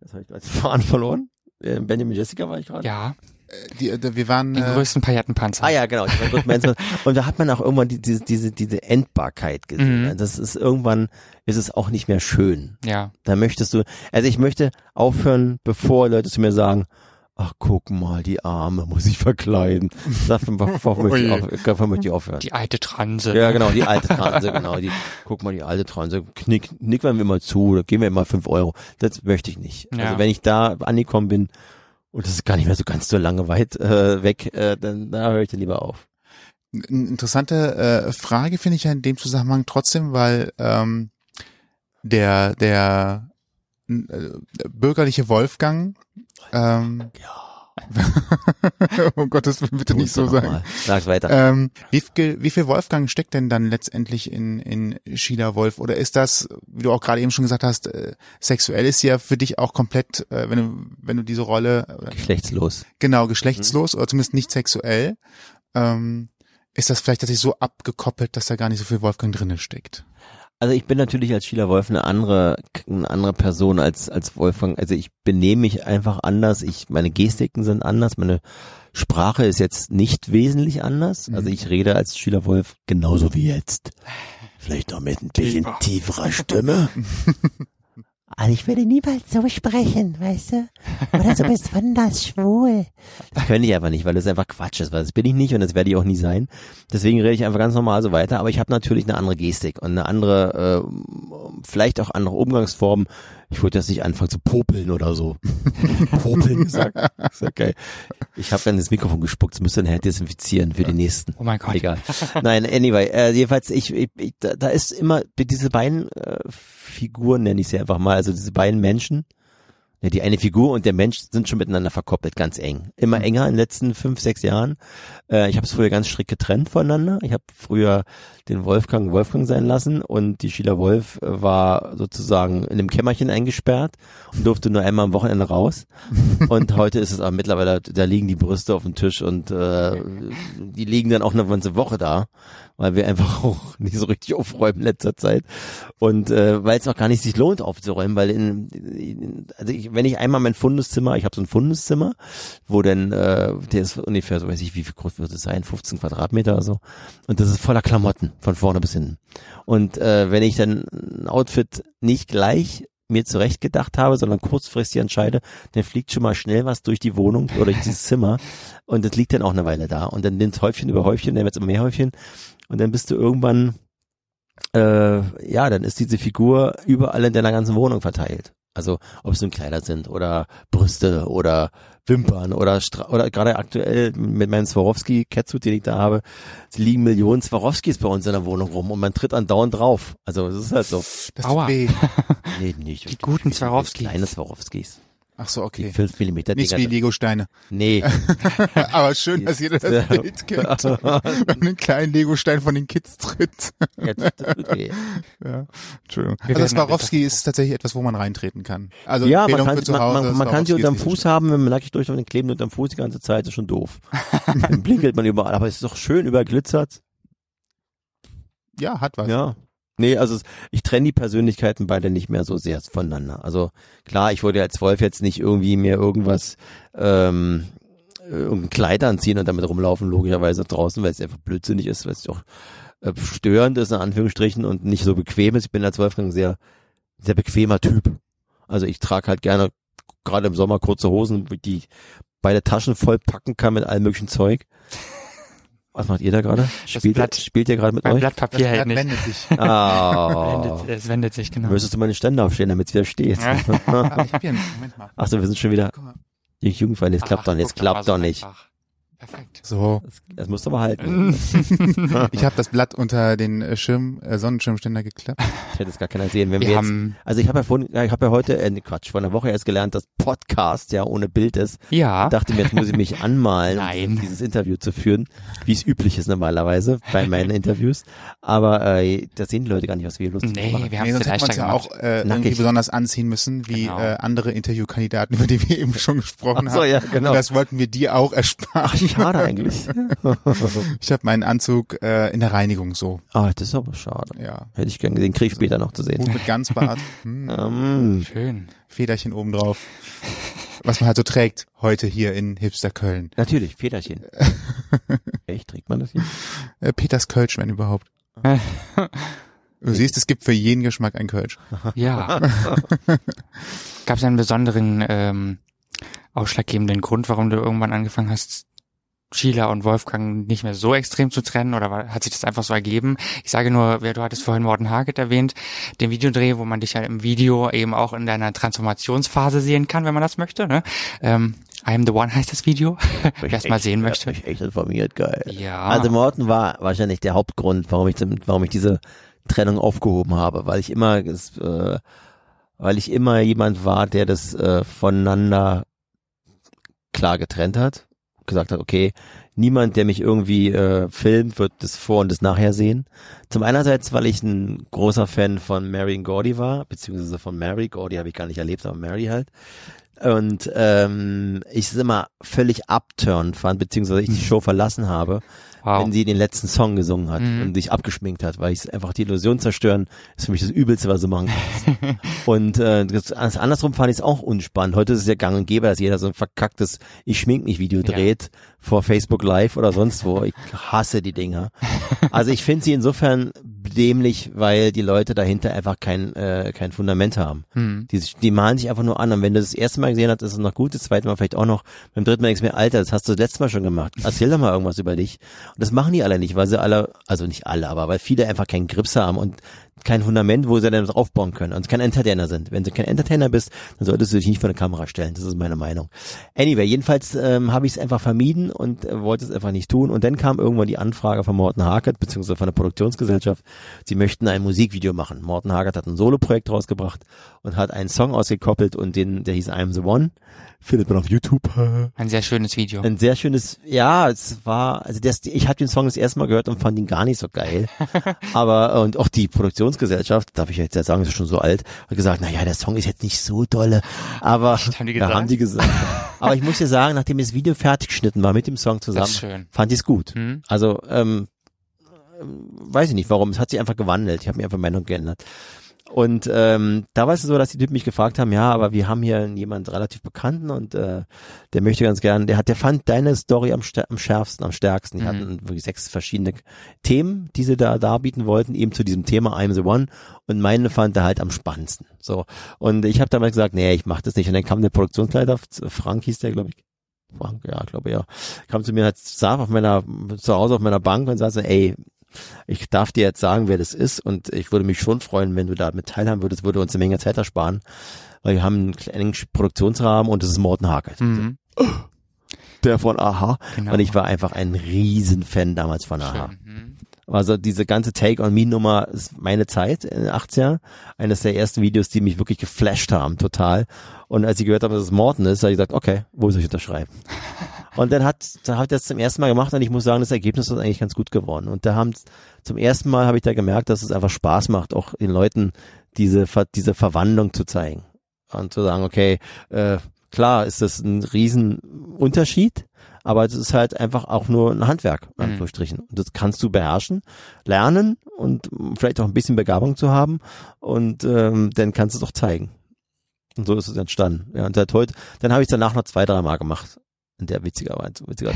das habe ich gerade Fahren verloren. Äh, Benjamin Jessica war ich gerade. Ja, Die, äh, wir waren den äh, größten Paillettenpanzer. Ah ja, genau. die und da hat man auch irgendwann die, diese, diese, diese Endbarkeit gesehen. Mhm. Das ist irgendwann ist es auch nicht mehr schön. Ja, Da möchtest du, also ich möchte aufhören, bevor Leute zu mir sagen, ach guck mal, die Arme muss ich verkleiden. Davon, möchte, ich Ui. auf, davon möchte ich aufhören. die alte Transe. Ja, genau, die alte Transe, genau. Die, guck mal, die alte Transe, knick, nickern wir mal zu, da geben wir mal fünf Euro. Das möchte ich nicht. Ja. Also wenn ich da angekommen bin, und das ist gar nicht mehr so ganz so lange weit äh, weg, äh, dann da höre ich dann lieber auf. Eine interessante äh, Frage finde ich ja in dem Zusammenhang trotzdem, weil ähm, der der äh, bürgerliche Wolfgang ähm, oh Gott, das bitte nicht so sagen. mal. Sag's weiter. Ähm, wie, viel, wie viel Wolfgang steckt denn dann letztendlich in, in Sheila Wolf? Oder ist das, wie du auch gerade eben schon gesagt hast, äh, sexuell ist sie ja für dich auch komplett, äh, wenn du, wenn du diese Rolle, oder, Geschlechtslos. genau, geschlechtslos oder zumindest nicht sexuell, ähm, ist das vielleicht tatsächlich so abgekoppelt, dass da gar nicht so viel Wolfgang drinne steckt? Also ich bin natürlich als Sheila Wolf eine andere, eine andere Person als, als Wolfgang. Also ich benehme mich einfach anders. Ich, meine Gestiken sind anders. Meine Sprache ist jetzt nicht wesentlich anders. Also ich rede als Sheila Wolf genauso wie jetzt. Vielleicht noch mit ein bisschen tieferer Stimme. Also ich würde niemals so sprechen, weißt du? Oder so besonders schwul. Das könnte ich einfach nicht, weil das einfach Quatsch ist, weil das bin ich nicht und das werde ich auch nie sein. Deswegen rede ich einfach ganz normal so weiter, aber ich habe natürlich eine andere Gestik und eine andere, äh, vielleicht auch andere Umgangsformen. Ich wollte jetzt nicht anfangen zu popeln oder so. popeln gesagt. Ist geil. Ich habe dann das Mikrofon gespuckt, das müsste nachher desinfizieren für die nächsten. Oh mein Gott. Egal. Nein, anyway, äh, jedenfalls, ich, ich, ich da, da ist immer diese beiden äh, Figuren, nenne ich sie einfach mal, also diese beiden Menschen, ja, die eine Figur und der Mensch sind schon miteinander verkoppelt, ganz eng. Immer enger in den letzten fünf, sechs Jahren. Äh, ich habe es früher ganz strikt getrennt voneinander. Ich habe früher den Wolfgang Wolfgang sein lassen und die Sheila Wolf äh, war sozusagen in einem Kämmerchen eingesperrt und durfte nur einmal am Wochenende raus. Und heute ist es aber mittlerweile, da liegen die Brüste auf dem Tisch und äh, die liegen dann auch eine ganze Woche da, weil wir einfach auch nicht so richtig aufräumen in letzter Zeit. Und äh, weil es auch gar nicht sich lohnt aufzuräumen, weil in, in also ich, wenn ich einmal mein Fundeszimmer, ich habe so ein Fundeszimmer, wo dann, äh, der ist ungefähr, so weiß ich, wie viel groß wird es sein, 15 Quadratmeter oder so. Und das ist voller Klamotten, von vorne bis hinten. Und äh, wenn ich dann ein Outfit nicht gleich mir zurecht gedacht habe, sondern kurzfristig entscheide, dann fliegt schon mal schnell was durch die Wohnung oder durch dieses Zimmer und das liegt dann auch eine Weile da und dann nimmt Häufchen über Häufchen, dann wird immer mehr Häufchen und dann bist du irgendwann, äh, ja, dann ist diese Figur überall in deiner ganzen Wohnung verteilt. Also ob es nun Kleider sind oder Brüste oder Wimpern oder Stra oder gerade aktuell mit meinem Swarovski Catsuit, den ich da habe, es liegen Millionen Swarovskis bei uns in der Wohnung rum und man tritt andauernd drauf. Also es ist halt so. Das Aua. tut weh. Nee, nicht. Die guten Swarovskis. Kleine Swarovskis. Ach so, Die okay. 5 Millimeter Nichts wie. Lego-Steine. Nee. Aber schön, dass jeder das Bild kennt. Wenn man einen kleinen Lego-Stein von den Kids tritt. Ja, weh. Ja, Entschuldigung. Wir Also Swarovski ist tatsächlich etwas, wo man reintreten kann. Also ja, man Empfehlung kann, für man, Hause, man, man kann sie unterm Fuß haben, wenn man nackig durch den kleben unterm Fuß die ganze Zeit, ist schon doof. Dann blinkelt man überall, aber es ist doch schön überglitzert. Ja, hat was. Ja. Nee, also ich trenne die Persönlichkeiten beide nicht mehr so sehr voneinander. Also klar, ich wollte als Wolf jetzt nicht irgendwie mir irgendwas, ähm, irgendein Kleid anziehen und damit rumlaufen, logischerweise draußen, weil es einfach blödsinnig ist, weil es auch äh, störend ist, in Anführungsstrichen, und nicht so bequem ist. Ich bin als Wolfgang sehr, sehr bequemer Typ. Also ich trage halt gerne, gerade im Sommer, kurze Hosen, die beide Taschen voll packen kann mit allem möglichen Zeug. Was macht ihr da gerade? Spielt, Blatt- spielt ihr gerade mit Mein euch? Das Blatt Papier hält Blatt nicht. wendet sich. Ah. Wendet, es wendet sich, genau. Müsstest du mal den Ständer aufstehen, damit es wieder steht. Ah, ich hab hier einen, Moment mal. Ach so, wir sind schon wieder. Die Jugendfreunde, es klappt doch nicht, das war klappt doch nicht. einfach. Perfekt. So, Das, das musst du aber halten. ich habe das Blatt unter den äh, Schirm, äh, Sonnenschirmständer geklappt. Ich hätte es gar keiner sehen. Wenn wir, Wir jetzt, haben, also ich habe ja vorhin, ja, ich habe ja heute, äh, Quatsch, vor einer Woche erst gelernt, dass Podcast ja ohne Bild ist. ja, Ich dachte mir, jetzt muss ich mich anmalen, Nein. um dieses Interview zu führen, wie es üblich ist normalerweise bei meinen Interviews. Aber äh, da sehen die Leute gar nicht, was wir lustig nee, machen. wir haben Nee, sonst es ja auch äh, irgendwie Nackig. besonders anziehen müssen, wie Genau. äh, andere Interviewkandidaten, über die wir eben schon gesprochen Ach so, haben. ja, genau. Und das wollten wir dir auch ersparen. Schade eigentlich. Ich habe meinen Anzug äh, in der Reinigung so. Ah, das ist aber schade. Ja. Hätte ich gern gesehen, krieg ich später noch zu Hut sehen. mit Ganzbart, hm, Ähm, Schön. Federchen oben drauf. Was man halt so trägt heute hier in Hipster Köln. natürlich, Federchen. Echt, trägt man das hier? Äh, Peters Kölsch, wenn überhaupt. Du siehst, es gibt für jeden Geschmack ein Kölsch. Ja. Gab es einen besonderen ähm, ausschlaggebenden Grund, warum du irgendwann angefangen hast, Sheila und Wolfgang nicht mehr so extrem zu trennen oder hat sich das einfach so ergeben? Ich sage nur, du hattest vorhin Morten Haget erwähnt, den Videodreh, wo man dich ja im Video eben auch in deiner Transformationsphase sehen kann, wenn man das möchte. Ne? Ähm, I am the one heißt das Video, wer es mal sehen Ich möchte. mich echt informiert, geil. Ja. Also Morten war wahrscheinlich der Hauptgrund, warum ich, warum ich diese Trennung aufgehoben habe, weil ich immer, äh, weil ich immer jemand war, der das äh, voneinander klar getrennt hat, gesagt hat, okay, niemand, der mich irgendwie äh, filmt, wird das vor und das nachher sehen. Zum einerseits, weil ich ein großer Fan von Mary und Gordy war, beziehungsweise von Mary, Gordy habe ich gar nicht erlebt, aber Mary halt. Und ähm, ich es immer völlig upturn fand, beziehungsweise ich die Show verlassen habe, Wow. wenn sie den letzten Song gesungen hat Mhm. und sich abgeschminkt hat, weil ich einfach die Illusion zerstören, ist für mich das Übelste, was sie machen kann. und äh, das, andersrum fand ich es auch unspannend. Heute ist es ja gang und gäbe, dass jeder so ein verkacktes Ich schmink mich Video Ja. dreht vor Facebook Live oder sonst wo. Ich hasse die Dinger. Also ich finde sie insofern dämlich, weil die Leute dahinter einfach kein, äh, kein Fundament haben. Hm. Die, die malen sich einfach nur an. Und wenn du das erste Mal gesehen hast, ist es noch gut, das zweite Mal vielleicht auch noch. Beim dritten Mal denkst du mir, Alter, das hast du das letzte Mal schon gemacht. Erzähl doch mal irgendwas über dich. Und das machen die alle nicht, weil sie alle, also nicht alle, aber weil viele einfach keinen Grips haben und kein Fundament, wo sie dann drauf bauen können und kein Entertainer sind. Wenn du kein Entertainer bist, dann solltest du dich nicht vor eine Kamera stellen. Das ist meine Meinung. Anyway, jedenfalls ähm, habe ich es einfach vermieden und äh, wollte es einfach nicht tun. Und dann kam irgendwann die Anfrage von Morten Harkett, beziehungsweise von der Produktionsgesellschaft, sie möchten ein Musikvideo machen. Morten Harkett hat ein Soloprojekt rausgebracht und hat einen Song ausgekoppelt und den, der hieß I'm the One. Findet man auf YouTube. Ein sehr schönes Video. Ein sehr schönes, ja, es war, also das, ich habe den Song das erste Mal gehört und fand ihn gar nicht so geil. Aber, und auch die Produktionsgesellschaft, darf ich jetzt ja sagen, ist schon so alt, hat gesagt, naja, der Song ist jetzt nicht so dolle. Aber, haben die da gesagt? haben die gesagt. Aber ich muss dir sagen, nachdem das Video fertig geschnitten war mit dem Song zusammen, fand ich es gut. Hm? Also, ähm, weiß ich nicht warum, es hat sich einfach gewandelt. Ich habe mir einfach Meinung geändert. Und ähm, da war es so, dass die Typen mich gefragt haben, ja, aber wir haben hier jemand relativ Bekannten und äh, der möchte ganz gern, der hat, der fand deine Story am, am schärfsten, am stärksten. Die Mhm. hatten wirklich sechs verschiedene Themen, die sie da darbieten wollten, eben zu diesem Thema I'm the One. Und meine fand er halt am spannendsten. So. Und ich habe damals gesagt, nee, ich mach das nicht. Und dann kam der Produktionsleiter, Frank hieß der, glaube ich. Frank, ja, glaube ja. Kam zu mir, hat saß auf meiner, zu Hause auf meiner Bank und sagte, ey, ich darf dir jetzt sagen, wer das ist und ich würde mich schon freuen, wenn du da mit teilhaben würdest, würde uns eine Menge Zeit ersparen, weil wir haben einen kleinen Produktionsrahmen und das ist Morten Harkett. Mhm. Der von Aha. Genau. Und ich war einfach ein Riesenfan damals von Aha. Schön. Hm? Also diese ganze Take-on-Me-Nummer ist meine Zeit in den 80er. Eines der ersten Videos, die mich wirklich geflasht haben, total. Und als ich gehört habe, dass es Morten ist, habe ich gesagt, okay, wo soll ich unterschreiben? Und dann hat, da habe ich das zum ersten Mal gemacht und ich muss sagen, das Ergebnis ist eigentlich ganz gut geworden. Und da haben zum ersten Mal habe ich da gemerkt, dass es einfach Spaß macht, auch den Leuten diese diese Verwandlung zu zeigen und zu sagen, okay, äh, klar ist das ein Riesenunterschied, aber es ist halt einfach auch nur ein Handwerk, in Mhm. Anführungsstrichen. Und das kannst du beherrschen, lernen und vielleicht auch ein bisschen Begabung zu haben und ähm, dann kannst du es doch zeigen. Und so ist es entstanden. Ja, und seit heute, dann habe ich danach noch zwei, drei Mal gemacht. Der witzigerweise, witziger.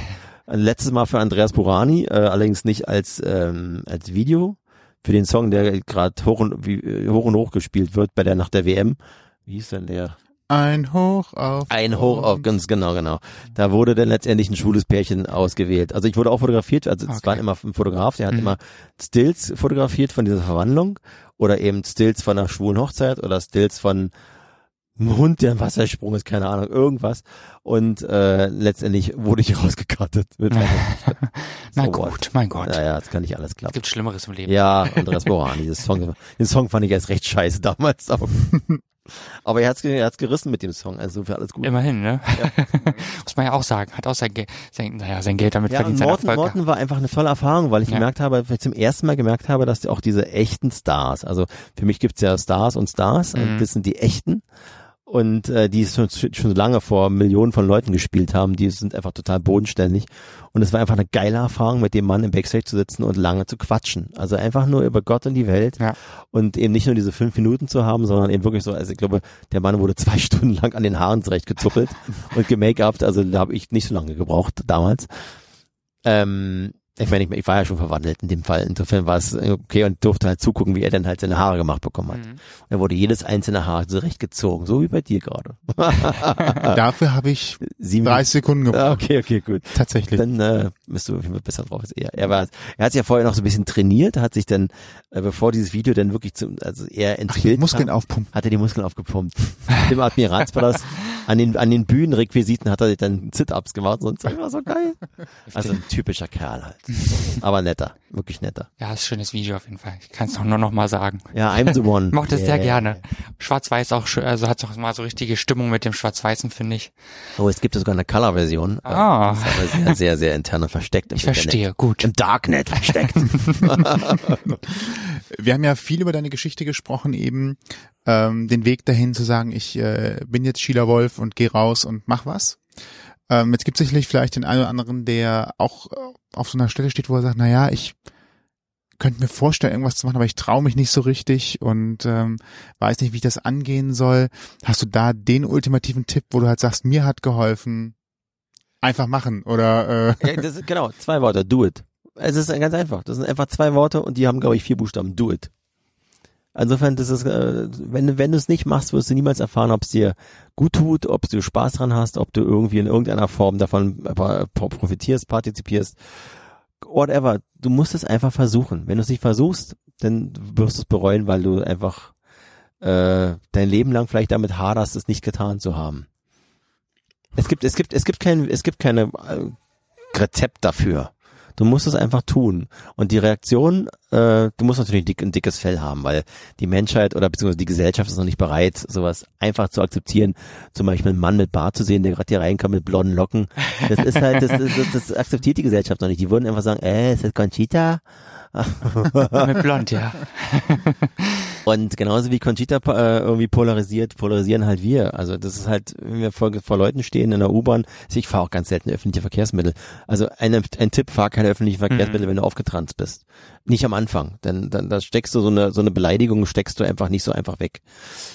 Ein letztes Mal für Andreas Burani, äh, allerdings nicht als ähm, als Video für den Song, der gerade hoch und wie, hoch und hoch gespielt wird bei der nach der WM. Wie hieß denn der? Ein Hoch auf. Ein Hoch auf, ganz genau, genau. Da wurde dann letztendlich ein schwules Pärchen ausgewählt. Also ich wurde auch fotografiert, also es Okay. war immer ein Fotograf, der hat Mhm. immer Stills fotografiert von dieser Verwandlung oder eben Stills von einer schwulen Hochzeit oder Stills von einem Hund, der im Wasser sprung ist, keine Ahnung, irgendwas. Und äh, letztendlich wurde ich rausgekartet. Mit Na So gut, what? mein Gott. Naja, das kann nicht alles Es klappen. gibt Schlimmeres im Leben. Ja, Andreas Borani, das Song, den Song fand ich erst recht scheiße damals. Aber, aber er hat's, er hat's gerissen mit dem Song, also für alles gut. Immerhin, ne? Muss man ja auch sagen. Hat auch sein, Ge sein, naja, sein Geld damit Ja, verdient, Morten. Morten war einfach eine tolle Erfahrung, weil ich Ja. gemerkt habe, weil ich zum ersten Mal gemerkt habe, dass auch diese echten Stars, also für mich gibt's ja Stars und Stars, Mhm. und das sind die echten. Und äh, die schon, schon lange vor Millionen von Leuten gespielt haben, die sind einfach total bodenständig. Und es war einfach eine geile Erfahrung, mit dem Mann im Backstage zu sitzen und lange zu quatschen. Also einfach nur über Gott und die Welt. Ja. Und eben nicht nur diese fünf Minuten zu haben, sondern eben wirklich so, also ich glaube, der Mann wurde zwei Stunden lang an den Haaren zurechtgezuppelt und gemake-upt. Also da habe ich nicht so lange gebraucht damals. Ähm, ich meine, ich, ich war ja schon verwandelt in dem Fall. Insofern war es okay und durfte halt zugucken, wie er dann halt seine Haare gemacht bekommen hat. Mhm. Er wurde jedes einzelne Haar zurechtgezogen, so wie bei dir gerade. Dafür habe ich Sieben 30 Sekunden gebraucht. Ah, okay, okay, gut. Tatsächlich. Dann äh, bist du besser drauf als er. Er war, er hat sich ja vorher noch so ein bisschen trainiert, hat sich dann, äh, bevor dieses Video dann wirklich zum, also er ins Ach, Bild Muskeln kam, aufpumpen. hat er die Muskeln aufgepumpt. Im Admiralspalast an den an den Bühnenrequisiten hat er dann Sit-ups gemacht und das war so geil. Also ein typischer Kerl halt. Aber netter, wirklich netter. Ja, ist ein schönes Video auf jeden Fall. Ich kann es doch nur noch mal sagen. Ja, I'm the one. Mochte es sehr Yeah. gerne. Schwarz-Weiß auch schön, also hat auch mal so richtige Stimmung mit dem Schwarz-Weißen, finde ich. Oh, es gibt sogar eine Color-Version. Ah. Äh, Ist aber sehr, sehr, sehr intern und versteckt. Im Ich Internet. verstehe, gut. Im Darknet versteckt. Wir haben ja viel über deine Geschichte gesprochen eben ähm, den Weg dahin zu sagen, ich äh, bin jetzt Sheila Wolf und gehe raus und mach was. Ähm, jetzt gibt es sicherlich vielleicht den einen oder anderen, der auch äh, auf so einer Stelle steht, wo er sagt, na ja, ich könnte mir vorstellen, irgendwas zu machen, aber ich traue mich nicht so richtig und ähm, weiß nicht, wie ich das angehen soll. Hast du da den ultimativen Tipp, wo du halt sagst, mir hat geholfen, einfach machen oder äh, Ja, das ist, genau, zwei Worte, do it. Es ist ganz einfach. Das sind einfach zwei Worte und die haben, glaube ich, vier Buchstaben. Do it. Insofern, das ist, äh, wenn, du- wenn du es nicht machst, wirst du niemals erfahren, ob es dir gut tut, ob du Spaß dran hast, ob du irgendwie in irgendeiner Form davon pro- profitierst, partizipierst. Whatever. Du musst es einfach versuchen. Wenn du es nicht versuchst, dann wirst du es bereuen, weil du einfach äh, dein Leben lang vielleicht damit haderst, es nicht getan zu haben. Es gibt, es gibt, es gibt kein, es gibt keine äh, Rezept dafür. Du musst es einfach tun. Und die Reaktion, äh, du musst natürlich dick, ein dickes Fell haben, weil die Menschheit oder beziehungsweise die Gesellschaft ist noch nicht bereit, sowas einfach zu akzeptieren. Zum Beispiel einen Mann mit Bart zu sehen, der gerade hier reinkommt mit blonden Locken. Das ist halt, das, das, das akzeptiert die Gesellschaft noch nicht. Die würden einfach sagen, äh, ist das Conchita? Mit Blond, ja. Und genauso wie Conchita äh, irgendwie polarisiert, polarisieren halt wir. Also das ist halt, wenn wir vor, vor Leuten stehen in der U-Bahn, also ich fahre auch ganz selten öffentliche Verkehrsmittel. Also ein, ein Tipp, fahr keine öffentlichen Verkehrsmittel, wenn du aufgetranst bist. Nicht am Anfang. Denn dann da steckst du so eine, so eine Beleidigung, steckst du einfach nicht so einfach weg.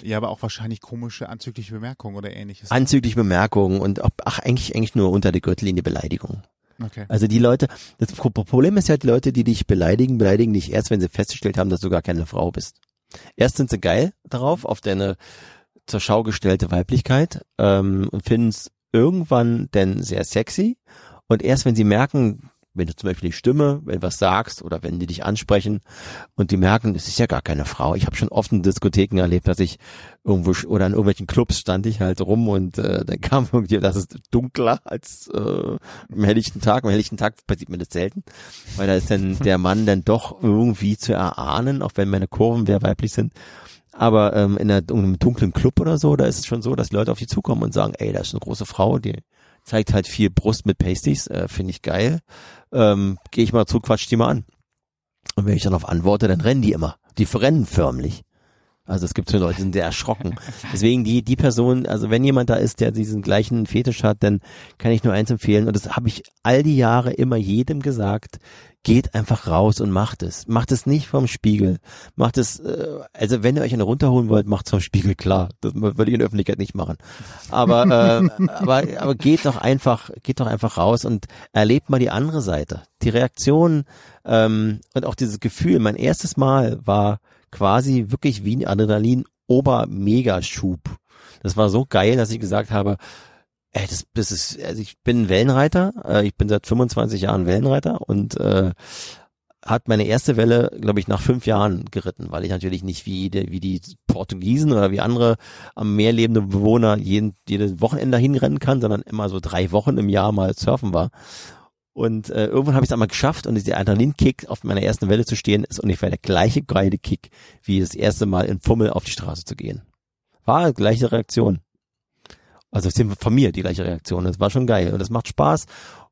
ja, aber auch wahrscheinlich komische anzügliche Bemerkungen oder ähnliches. Anzügliche Bemerkungen und auch, ach, eigentlich, eigentlich nur unter der Gürtellinie Beleidigung. okay. Also die Leute, das Pro- Problem ist ja, die Leute, die dich beleidigen, beleidigen dich erst, wenn sie festgestellt haben, dass du gar keine Frau bist. Erst sind sie geil darauf, auf deine zur Schau gestellte Weiblichkeit ähm, und finden es irgendwann denn sehr sexy. Und erst wenn sie merken, wenn du zum Beispiel die Stimme, wenn du was sagst oder wenn die dich ansprechen und die merken, es ist ja gar keine Frau. Ich habe schon oft in Diskotheken erlebt, dass ich irgendwo oder in irgendwelchen Clubs stand ich halt rum und äh, dann kam irgendwie, das ist dunkler als äh, am helllichten Tag. Am helllichten Tag passiert mir das selten, weil da ist dann der Mann dann doch irgendwie zu erahnen, auch wenn meine Kurven sehr weiblich sind. Aber ähm, in einer, in einem dunklen Club oder so, da ist es schon so, dass Leute auf die zukommen und sagen, ey, da ist eine große Frau, die zeigt halt viel Brust mit Pasties, äh, finde ich geil. Ähm, Gehe ich mal zu, quatsch die mal an. Und wenn ich dann auf antworte, dann rennen die immer. Die rennen förmlich. Also es gibt so Leute, die sind sehr erschrocken. Deswegen die, die Person, also wenn jemand da ist, der diesen gleichen Fetisch hat, dann kann ich nur eins empfehlen. Und das habe ich all die Jahre immer jedem gesagt. Geht einfach raus und macht es. Macht es nicht vom Spiegel. Macht es, äh, also wenn ihr euch eine runterholen wollt, macht es vom Spiegel, klar. Das würde ich in der Öffentlichkeit nicht machen. Aber, äh, aber, aber geht doch einfach, geht doch einfach raus und erlebt mal die andere Seite. Die Reaktion ähm, und auch dieses Gefühl. Mein erstes Mal war quasi wirklich wie ein Adrenalin Ober-Megaschub. Das war so geil, dass ich gesagt habe, ey, das, das ist, also ich bin Wellenreiter, äh, ich bin seit 25 Jahren Wellenreiter und äh, hat meine erste Welle, glaube ich, nach fünf Jahren geritten, weil ich natürlich nicht wie die, wie die Portugiesen oder wie andere am Meer lebende Bewohner jeden, jedes Wochenende hinrennen kann, sondern immer so drei Wochen im Jahr mal surfen war. Und äh, irgendwann habe ich es einmal geschafft und dieser Adrenalinkick auf meiner ersten Welle zu stehen, ist ungefähr der gleiche geile Kick, wie das erste Mal in Fummel auf die Straße zu gehen. War gleiche Reaktion. Also von mir die gleiche Reaktion. Das war schon geil und das macht Spaß.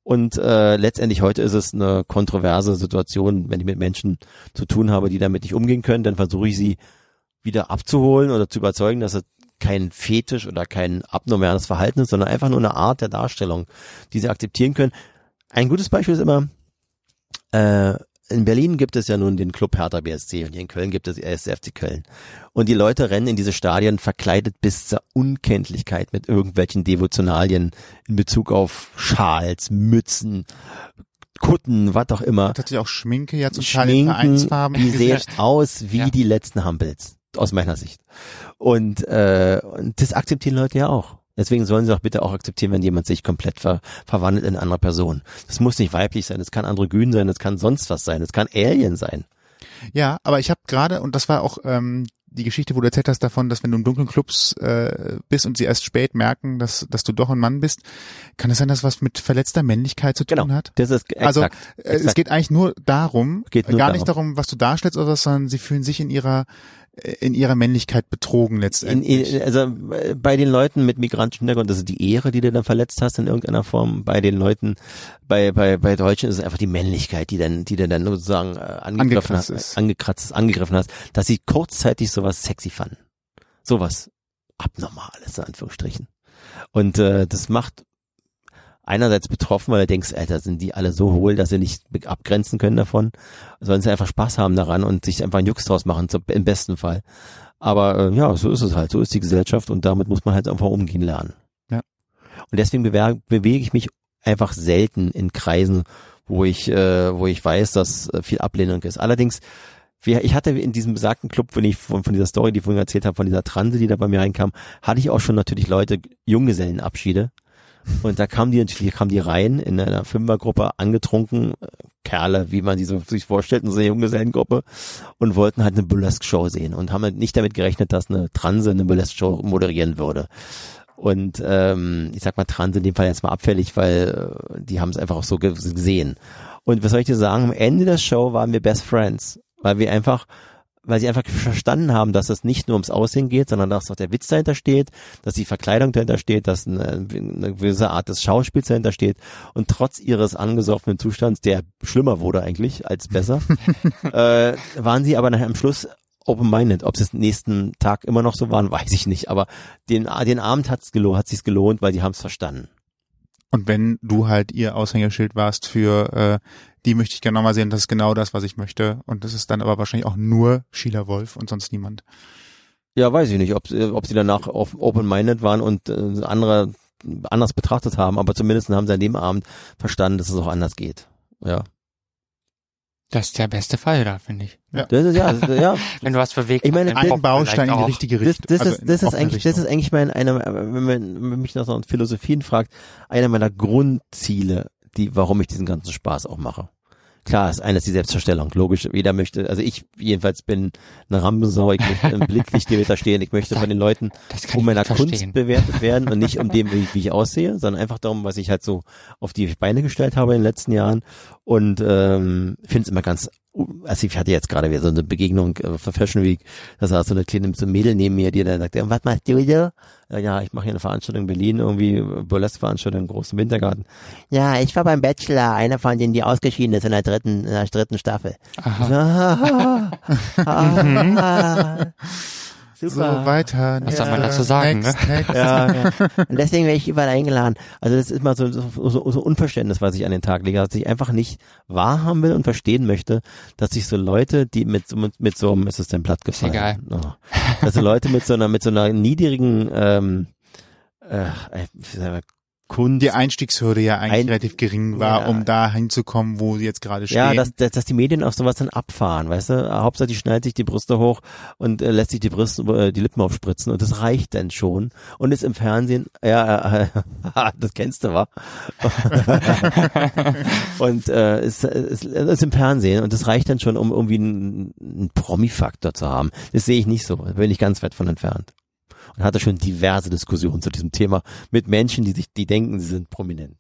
Und äh, letztendlich heute ist es eine kontroverse Situation, wenn ich mit Menschen zu tun habe, die damit nicht umgehen können, dann versuche ich sie wieder abzuholen oder zu überzeugen, dass es kein Fetisch oder kein abnormales Verhalten ist, sondern einfach nur eine Art der Darstellung, die sie akzeptieren können. Ein gutes Beispiel ist immer, äh, in Berlin gibt es ja nun den Club Hertha BSC und hier in Köln gibt es SFC Köln. Und die Leute rennen in diese Stadien verkleidet bis zur Unkenntlichkeit mit irgendwelchen Devotionalien in Bezug auf Schals, Mützen, Kutten, was auch immer. Tatsächlich auch Schminke ja zum Teil in Vereinsfarben. die sehen aus wie Ja. die letzten Hampels, aus meiner Sicht. Und, äh, und das akzeptieren Leute ja auch. Deswegen sollen sie auch bitte auch akzeptieren, wenn jemand sich komplett ver verwandelt in eine andere Person. Das muss nicht weiblich sein, das kann androgyn sein, das kann sonst was sein, das kann Alien sein. Ja, aber ich habe gerade, und das war auch ähm, die Geschichte, wo du erzählt hast davon, dass wenn du in dunklen Clubs äh, bist und sie erst spät merken, dass, dass du doch ein Mann bist, kann es sein, dass was mit verletzter Männlichkeit zu tun Genau. hat? Das ist Also exakt. äh, es exakt. geht eigentlich nur darum, Geht nur gar nicht darum, was du darstellst oder was, sondern sie fühlen sich in ihrer äh, in ihrer Männlichkeit betrogen letztendlich. in, also äh, bei den Leuten mit migrantischem Hintergrund, das ist die Ehre, die du dann verletzt hast in irgendeiner Form. Bei den Leuten, bei bei bei Deutschen ist es einfach die Männlichkeit, die dann die du dann sozusagen äh, angegriffen Angekratzt hast, ist. angekratzt ist, angegriffen hast, dass sie kurzzeitig sowas sexy fanden. sowas Abnormales, in Anführungsstrichen. Und äh, das macht einerseits betroffen, weil du denkst, Alter, sind die alle so hohl, dass sie nicht abgrenzen können davon, sollen sie einfach Spaß haben daran und sich einfach einen Jux draus machen, zum, im besten Fall. Aber äh, ja, so ist es halt, so ist die Gesellschaft und damit muss man halt einfach umgehen lernen. Ja. Und deswegen bewer- bewege ich mich einfach selten in Kreisen, wo ich, äh, wo ich weiß, dass äh, viel Ablehnung ist. Allerdings, wir, ich hatte in diesem besagten Club, wenn ich von, von dieser Story, die ich vorhin erzählt habe, von dieser Transe, die da bei mir reinkam, hatte ich auch schon natürlich Leute, Junggesellenabschiede. Und da kamen die natürlich, kamen die rein in einer Fünfergruppe, angetrunken, äh, Kerle, wie man die so sich vorstellt, in so einer Junggesellengruppe, und wollten halt eine Burlesque-Show sehen und haben halt nicht damit gerechnet, dass eine Transe eine Burlesque-Show moderieren würde. Und ähm, ich sag mal Trans in dem Fall jetzt mal abfällig, weil äh, die haben es einfach auch so ge gesehen. Und was soll ich dir sagen? Am Ende der Show waren wir Best Friends, weil wir einfach, weil sie einfach verstanden haben, dass es nicht nur ums Aussehen geht, sondern dass auch der Witz dahinter steht, dass die Verkleidung dahinter steht, dass eine, eine gewisse Art des Schauspiels dahinter steht. Und trotz ihres angesoffenen Zustands, der schlimmer wurde eigentlich als besser, äh, waren sie aber nachher am Schluss open-minded. Ob es den nächsten Tag immer noch so waren, weiß ich nicht. Aber den, den Abend hat's gelohnt, hat sich's gelohnt, weil die haben's verstanden. Und wenn du halt ihr Aushängeschild warst für äh, die möchte ich gerne nochmal sehen, das ist genau das, was ich möchte. Und das ist dann aber wahrscheinlich auch nur Sheila Wolf und sonst niemand. Ja, weiß ich nicht, ob, sie- ob sie danach auf open-minded waren und äh, andere anders betrachtet haben, aber zumindest haben sie an dem Abend verstanden, dass es auch anders geht. Ja. Das ist der beste Fall da, finde ich. Ja. Das ist ja, das ist, ja. Wenn du was bewegt Ich meine, ein Baustein in die richtige Das, Richtung. das also ist, in das ist eigentlich, das Richtung. ist eigentlich mein, einer, wenn man, wenn man mich nach so Philosophien fragt, einer meiner Grundziele, die, warum ich diesen ganzen Spaß auch mache. Klar, ist eines die Selbstverstellung. Logisch, jeder möchte, also ich jedenfalls bin eine Rampensau, ich möchte im Blicklichtgewitter stehen, ich möchte von den Leuten um ich meiner Kunst bewertet werden und nicht um dem, wie, wie ich aussehe, sondern einfach darum, was ich halt so auf die Beine gestellt habe in den letzten Jahren und ähm, finde es immer ganz, also ich hatte jetzt gerade wieder so eine Begegnung äh, auf der Fashion Week, da saß so eine kleine so ein Mädel neben mir, die dann sagte, "Und was machst du so? Ja, Ja, ich mache hier eine Veranstaltung in Berlin, irgendwie Burlesque-Veranstaltung im großen Wintergarten. Ja, ich war beim Bachelor, einer von denen, die ausgeschieden ist in der dritten, in der dritten Staffel. Aha. Ah, ah, super. weiter. Was soll man dazu sagen, next, next. Ja, ja. Und deswegen werde ich überall eingeladen. Also das ist mal so, so, so, so Unverständnis, was ich an den Tag lege, dass ich einfach nicht wahrhaben will und verstehen möchte, dass sich so Leute, die mit, so- mit, mit so einem, ist es denn platt gefallen? egal. Oh, dass so Leute mit so einer, mit so einer niedrigen, ähm, äh, wir, Kunst, Die Einstiegshürde ja eigentlich Ein- relativ gering war, Ja. um da hinzukommen, wo sie jetzt gerade stehen. ja, dass, dass, dass die Medien auf sowas dann abfahren, weißt du? Hauptsache, die schneidet sich die Brüste hoch und äh, lässt sich die Brüste, äh, die Lippen aufspritzen und das reicht dann schon. Und ist im Fernsehen, ja, äh, das kennst du, wa? und äh, ist, ist, ist im Fernsehen und das reicht dann schon, um irgendwie einen, einen Promi-Faktor zu haben. Das sehe ich nicht so, da bin ich ganz weit von entfernt. Und hatte schon diverse Diskussionen zu diesem Thema mit Menschen, die sich, die denken, sie sind prominent.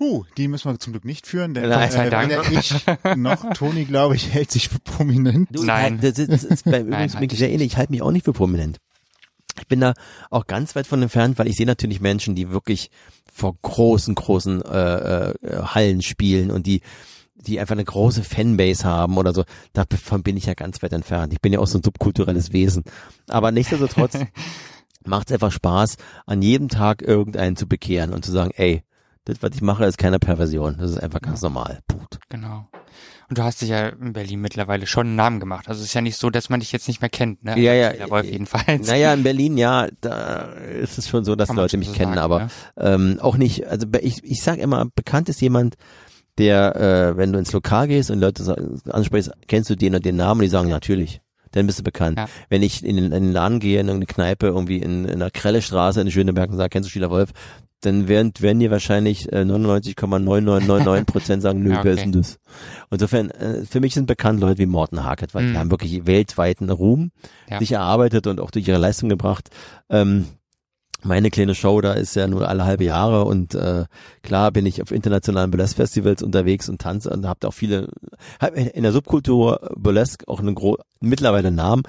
Uh, die müssen wir zum Glück nicht führen, denn Nein. äh, weder ich noch Toni, glaube ich, hält sich für prominent. Du, Nein. Das ist, das ist bei übrigens Nein, bin halt ich sehr ähnlich. Ich halte mich auch nicht für prominent. Ich bin da auch ganz weit von entfernt, weil ich sehe natürlich Menschen, die wirklich vor großen, großen äh, äh, Hallen spielen und die die einfach eine große Fanbase haben oder so. Davon bin ich ja ganz weit entfernt. Ich bin ja auch so ein subkulturelles Wesen. Aber nichtsdestotrotz macht es einfach Spaß, an jedem Tag irgendeinen zu bekehren und zu sagen, ey, das, was ich mache, ist keine Perversion. Das ist einfach ganz normal. Punkt. Genau. Und du hast dich ja in Berlin mittlerweile schon einen Namen gemacht. Also es ist ja nicht so, dass man dich jetzt nicht mehr kennt, ne? Ja, ja. Wolf jedenfalls. Naja, in Berlin, ja, da ist es schon so, dass Kann Leute mich so kennen, sagen, aber ne? ähm, auch nicht, also ich, ich sage immer, bekannt ist jemand, der, äh, wenn du ins Lokal gehst und Leute ansprichst, kennst du den und den Namen, und die sagen, natürlich, dann bist du bekannt. Ja. Wenn ich in den, in den Laden gehe, in irgendeine Kneipe, irgendwie in, in der Krellestraße in Schöneberg und sage, kennst du Schieler Wolf, dann werden, werden dir wahrscheinlich äh, 99,9999 Prozent sagen, nö, Ja, wer ist okay. denn das? Insofern, äh, für mich sind bekannt Leute wie Morten Harket, weil die Mhm. haben wirklich weltweiten Ruhm Ja. sich erarbeitet und auch durch ihre Leistung gebracht. Ähm, meine kleine Show da ist ja nur alle halbe Jahre und äh, klar bin ich auf internationalen Burlesque-Festivals unterwegs und tanze und habe auch viele hab in der Subkultur Burlesque auch einen gro mittlerweile einen Namen,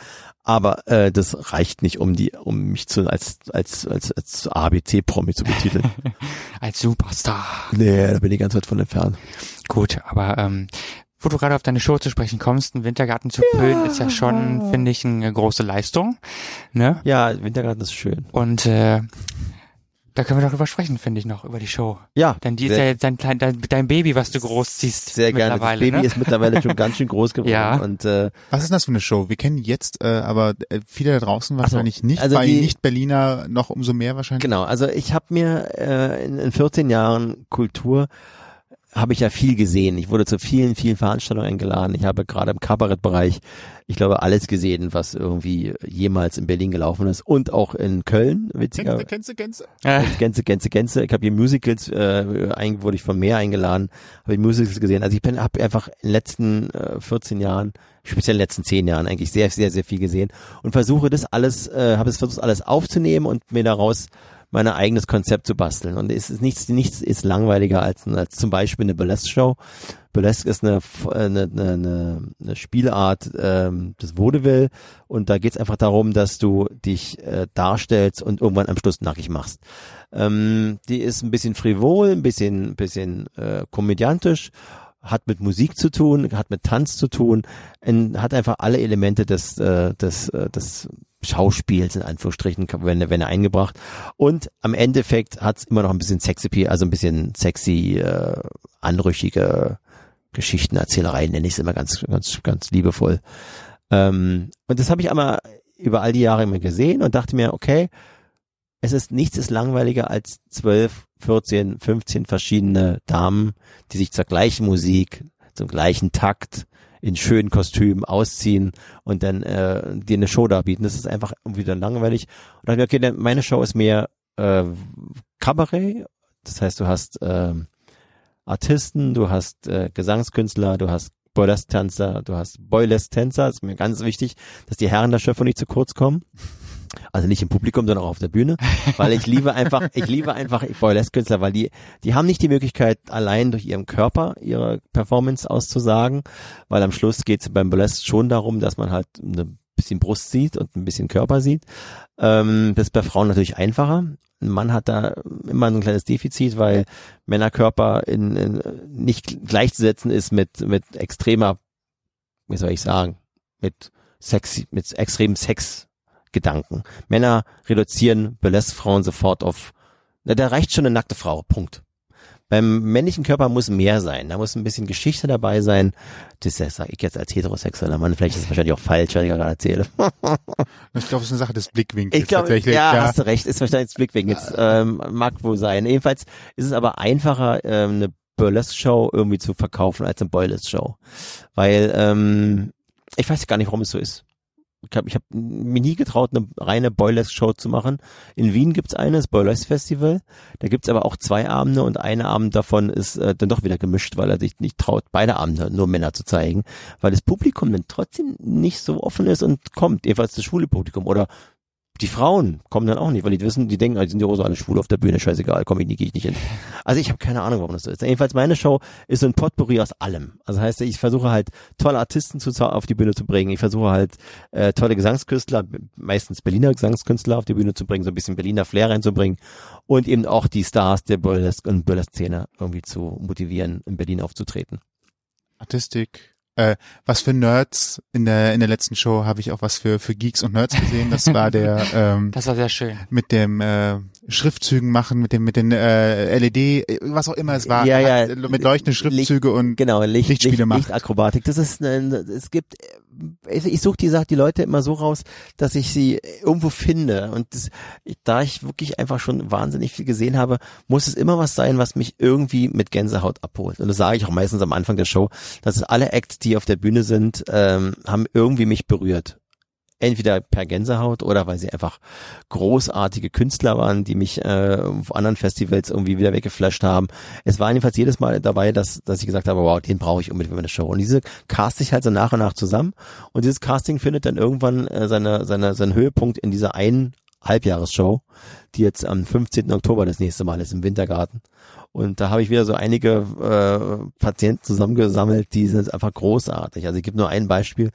aber äh, das reicht nicht, um die um mich zu als als als als ABC Promi zu betiteln. Als Superstar. nee, da bin ich ganz weit von entfernt. Gut, aber ähm, wo du gerade auf deine Show zu sprechen kommst, einen Wintergarten zu füllen, ist ja schon, finde ich, eine große Leistung. Ne? Ja, Wintergarten ist schön. Und äh, da können wir darüber sprechen, finde ich noch, über die Show. Ja, Denn die ist ja jetzt dein, klein, dein, dein Baby, was du großziehst. sehr gerne. Das Baby ne? ist mittlerweile schon ganz schön groß geworden. Ja. Und äh, Was ist das für eine Show? Wir kennen jetzt, äh, aber äh, viele da draußen so, wahrscheinlich nicht, also bei die- Nicht-Berliner noch umso mehr wahrscheinlich. Genau, also ich habe mir äh, in, in 14 Jahren Kultur habe ich ja viel gesehen. Ich wurde zu vielen, vielen Veranstaltungen eingeladen. Ich habe gerade im Kabarettbereich, ich glaube, alles gesehen, was irgendwie jemals in Berlin gelaufen ist und auch in Köln, witziger. kennst du? Äh, Gänse, Gänse, Gänse. Ich habe hier Musicals, äh, ein, wurde ich von mehr eingeladen, habe ich Musicals gesehen. Also ich bin habe einfach in den letzten äh, 14 Jahren, speziell in den letzten 10 Jahren eigentlich sehr, sehr, sehr viel gesehen und versuche das alles, äh, habe es versucht alles aufzunehmen und mir daraus mein eigenes Konzept zu basteln. Und es ist nichts, nichts ist langweiliger als, als zum Beispiel eine Burlesque-Show. Burlesque ist äh, eine, eine, eine, eine Spielart ähm, des Vaudeville und da geht es einfach darum, dass du dich äh, darstellst und irgendwann am Schluss nackig machst. Ähm, die ist ein bisschen frivol, ein bisschen, bisschen äh, komödiantisch, hat mit Musik zu tun, hat mit Tanz zu tun, hat einfach alle Elemente des, äh, des, äh, des Schauspiels in Anführungsstrichen, wenn, wenn er eingebracht. Und am Endeffekt hat's immer noch ein bisschen sexy, also ein bisschen sexy, äh, anrüchige Geschichtenerzählerei, nenne ich es immer ganz, ganz, ganz liebevoll. Ähm, und das habe ich einmal über all die Jahre immer gesehen und dachte mir, okay, es ist nichts ist langweiliger als 12, 14, 15 verschiedene Damen, die sich zur gleichen Musik, zum gleichen Takt in schönen Kostümen ausziehen und dann äh, dir eine Show darbieten. Das ist einfach dann langweilig. Und dann okay, dann meine Show ist mehr äh, Kabarett. Das heißt, du hast ähm, Artisten, du hast äh, Gesangskünstler, du hast Burlesque-Tänzer, du hast Boylesque-Tänzer. ist mir ganz wichtig, dass die Herren der Schöpfung nicht zu kurz kommen. Also nicht im Publikum, sondern auch auf der Bühne, weil ich liebe einfach, ich liebe einfach Burlesque-Künstler, weil die, die haben nicht die Möglichkeit, allein durch ihren Körper ihre Performance auszusagen, weil am Schluss geht es beim Burlesque schon darum, dass man halt ein bisschen Brust sieht und ein bisschen Körper sieht. Ähm, das ist bei Frauen natürlich einfacher. Ein Mann hat da immer so ein kleines Defizit, weil Männerkörper in, in, nicht gleichzusetzen ist mit, mit extremer, wie soll ich sagen, mit Sex, mit extremem Sexgedanken. Männer reduzieren Burlesque-Frauen sofort auf, na, da reicht schon eine nackte Frau, Punkt. Beim männlichen Körper muss mehr sein. Da muss ein bisschen Geschichte dabei sein. Das sage ich jetzt als heterosexueller Mann. Vielleicht ist es wahrscheinlich auch falsch, was ich gerade erzähle. Ich glaube, es ist eine Sache des Blickwinkels Ich glaube, tatsächlich. ja, hast du recht, ist wahrscheinlich das Blickwinkel. Ähm, mag wohl sein. Jedenfalls ist es aber einfacher, ähm, eine Burlesque-Show irgendwie zu verkaufen als eine Boylesque-Show. Weil, ähm, ich weiß gar nicht, warum es so ist. Ich habe hab mir nie getraut, eine reine Boylesque-Show zu machen. In Wien gibt's eine, das Boylesque Festival. Da gibt's aber auch zwei Abende und ein Abend davon ist äh, dann doch wieder gemischt, weil er sich nicht traut, beide Abende nur Männer zu zeigen, weil das Publikum dann trotzdem nicht so offen ist und kommt, jedenfalls das schwule Publikum oder die Frauen kommen dann auch nicht, weil die wissen, die denken, ah, die sind ja auch so alle schwul auf der Bühne, scheißegal, komm ich nie, gehe ich nicht hin. Also ich habe keine Ahnung, warum das so ist. Jedenfalls meine Show ist so ein Potpourri aus allem. Also heißt, ich versuche halt tolle Artisten zu, auf die Bühne zu bringen. Ich versuche halt äh, tolle Gesangskünstler, meistens Berliner Gesangskünstler auf die Bühne zu bringen, so ein bisschen Berliner Flair reinzubringen und eben auch die Stars der Burlesque und Burlesque-Szene irgendwie zu motivieren, in Berlin aufzutreten. Artistik. Äh, was für Nerds in der in der letzten Show habe ich auch was für für Geeks und Nerds gesehen. Das war der ähm, das war sehr schön. mit dem äh, Schriftzügen machen, mit dem mit den äh, LED, was auch immer es war, Ja, ja. Mit leuchtenden Schriftzüge und Genau, Licht, Lichtspiele Licht, macht. Lichtakrobatik. Das ist, ein, es gibt, ich, ich suche die Sache, die Leute immer so raus, dass ich sie irgendwo finde. Und das, ich, da ich wirklich einfach schon wahnsinnig viel gesehen habe, muss es immer was sein, was mich irgendwie mit Gänsehaut abholt. Und das sage ich auch meistens am Anfang der Show, dass alle Acts, die auf der Bühne sind, ähm, haben irgendwie mich berührt. Entweder per Gänsehaut oder weil sie einfach großartige Künstler waren, die mich äh, auf anderen Festivals irgendwie wieder weggeflasht haben. Es war jedenfalls jedes Mal dabei, dass, dass ich gesagt habe, wow, den brauche ich unbedingt für meine Show. Und diese cast ich halt so nach und nach zusammen. Und dieses Casting findet dann irgendwann äh, seine, seine, seinen Höhepunkt in dieser einen Halbjahresshow, die jetzt am 15. Oktober das nächste Mal ist im Wintergarten. Und da habe ich wieder so einige äh, Patienten zusammengesammelt, die sind einfach großartig. Also ich gebe nur ein Beispiel,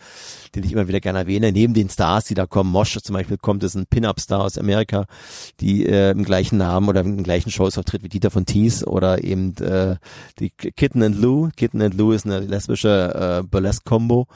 den ich immer wieder gerne erwähne. Neben den Stars, die da kommen, Mosch zum Beispiel kommt, ist ein Pin-Up-Star aus Amerika, die äh, im gleichen Namen oder den gleichen Shows auftritt wie Dieter von Thies oder eben äh, die Kitten and Lou. Kitten and Lou ist eine lesbische äh, Burlesque-Combo,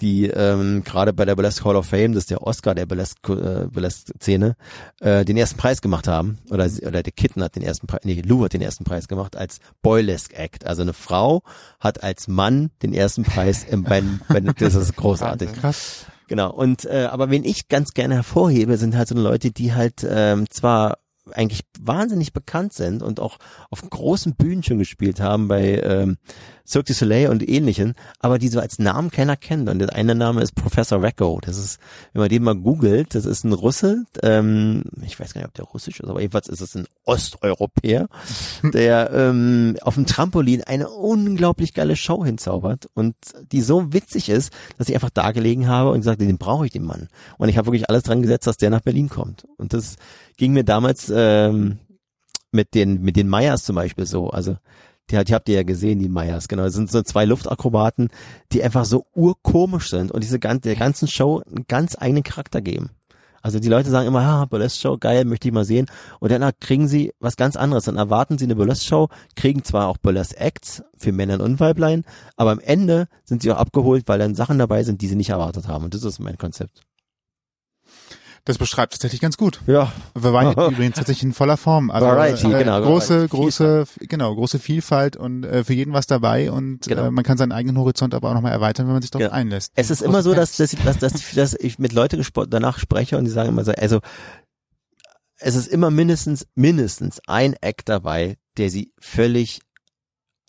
die ähm, gerade bei der Burlesque Hall of Fame, das ist der Oscar der Burlesque, äh, Burlesque-Szene, äh, den ersten Preis gemacht haben. Oder, oder der Kitten hat den ersten Preis, nee, Lou hat den ersten Preis gemacht als Boylesque Act. Also eine Frau hat als Mann den ersten Preis im beim, beim das ist großartig. Krass. Genau. Und äh, aber wen ich ganz gerne hervorhebe, sind halt so Leute, die halt ähm, zwar eigentlich wahnsinnig bekannt sind und auch auf großen Bühnen schon gespielt haben bei ähm, Cirque du Soleil und ähnlichen, aber die so als Namen keiner kennt. Und der eine Name ist Professor Recco. Das ist, wenn man den mal googelt, das ist ein Russe, ähm, ich weiß gar nicht, ob der russisch ist, aber jedenfalls ist es ein Osteuropäer, der ähm, auf dem Trampolin eine unglaublich geile Show hinzaubert und die so witzig ist, dass ich einfach da gelegen habe und gesagt, den brauche ich, den Mann. Und ich habe wirklich alles dran gesetzt, dass der nach Berlin kommt. Und das ging mir damals ähm, mit den mit den Meyers zum Beispiel so. Also die, die habt ihr ja gesehen, die Meyers, genau. Das sind so zwei Luftakrobaten, die einfach so urkomisch sind und diese ganze, der ganzen Show einen ganz eigenen Charakter geben. Also die Leute sagen immer, ja, Burlesque-Show, geil, möchte ich mal sehen. Und dann kriegen sie was ganz anderes. Dann erwarten sie eine Burlesque-Show, kriegen zwar auch Burlesque-Acts für Männer und Weiblein, aber am Ende sind sie auch abgeholt, weil dann Sachen dabei sind, die sie nicht erwartet haben. Und das ist mein Konzept. Das beschreibt tatsächlich ganz gut. Ja. Variety übrigens tatsächlich in voller Form. Also, Variety, äh, genau. Große, große, genau, große Vielfalt und äh, für jeden was dabei und Genau. äh, man kann seinen eigenen Horizont aber auch nochmal erweitern, wenn man sich darauf Genau. einlässt. Es ist Große immer so, dass, dass, dass, dass, dass ich mit Leuten danach spreche und die sagen immer so, also es ist immer mindestens, mindestens ein Act dabei, der sie völlig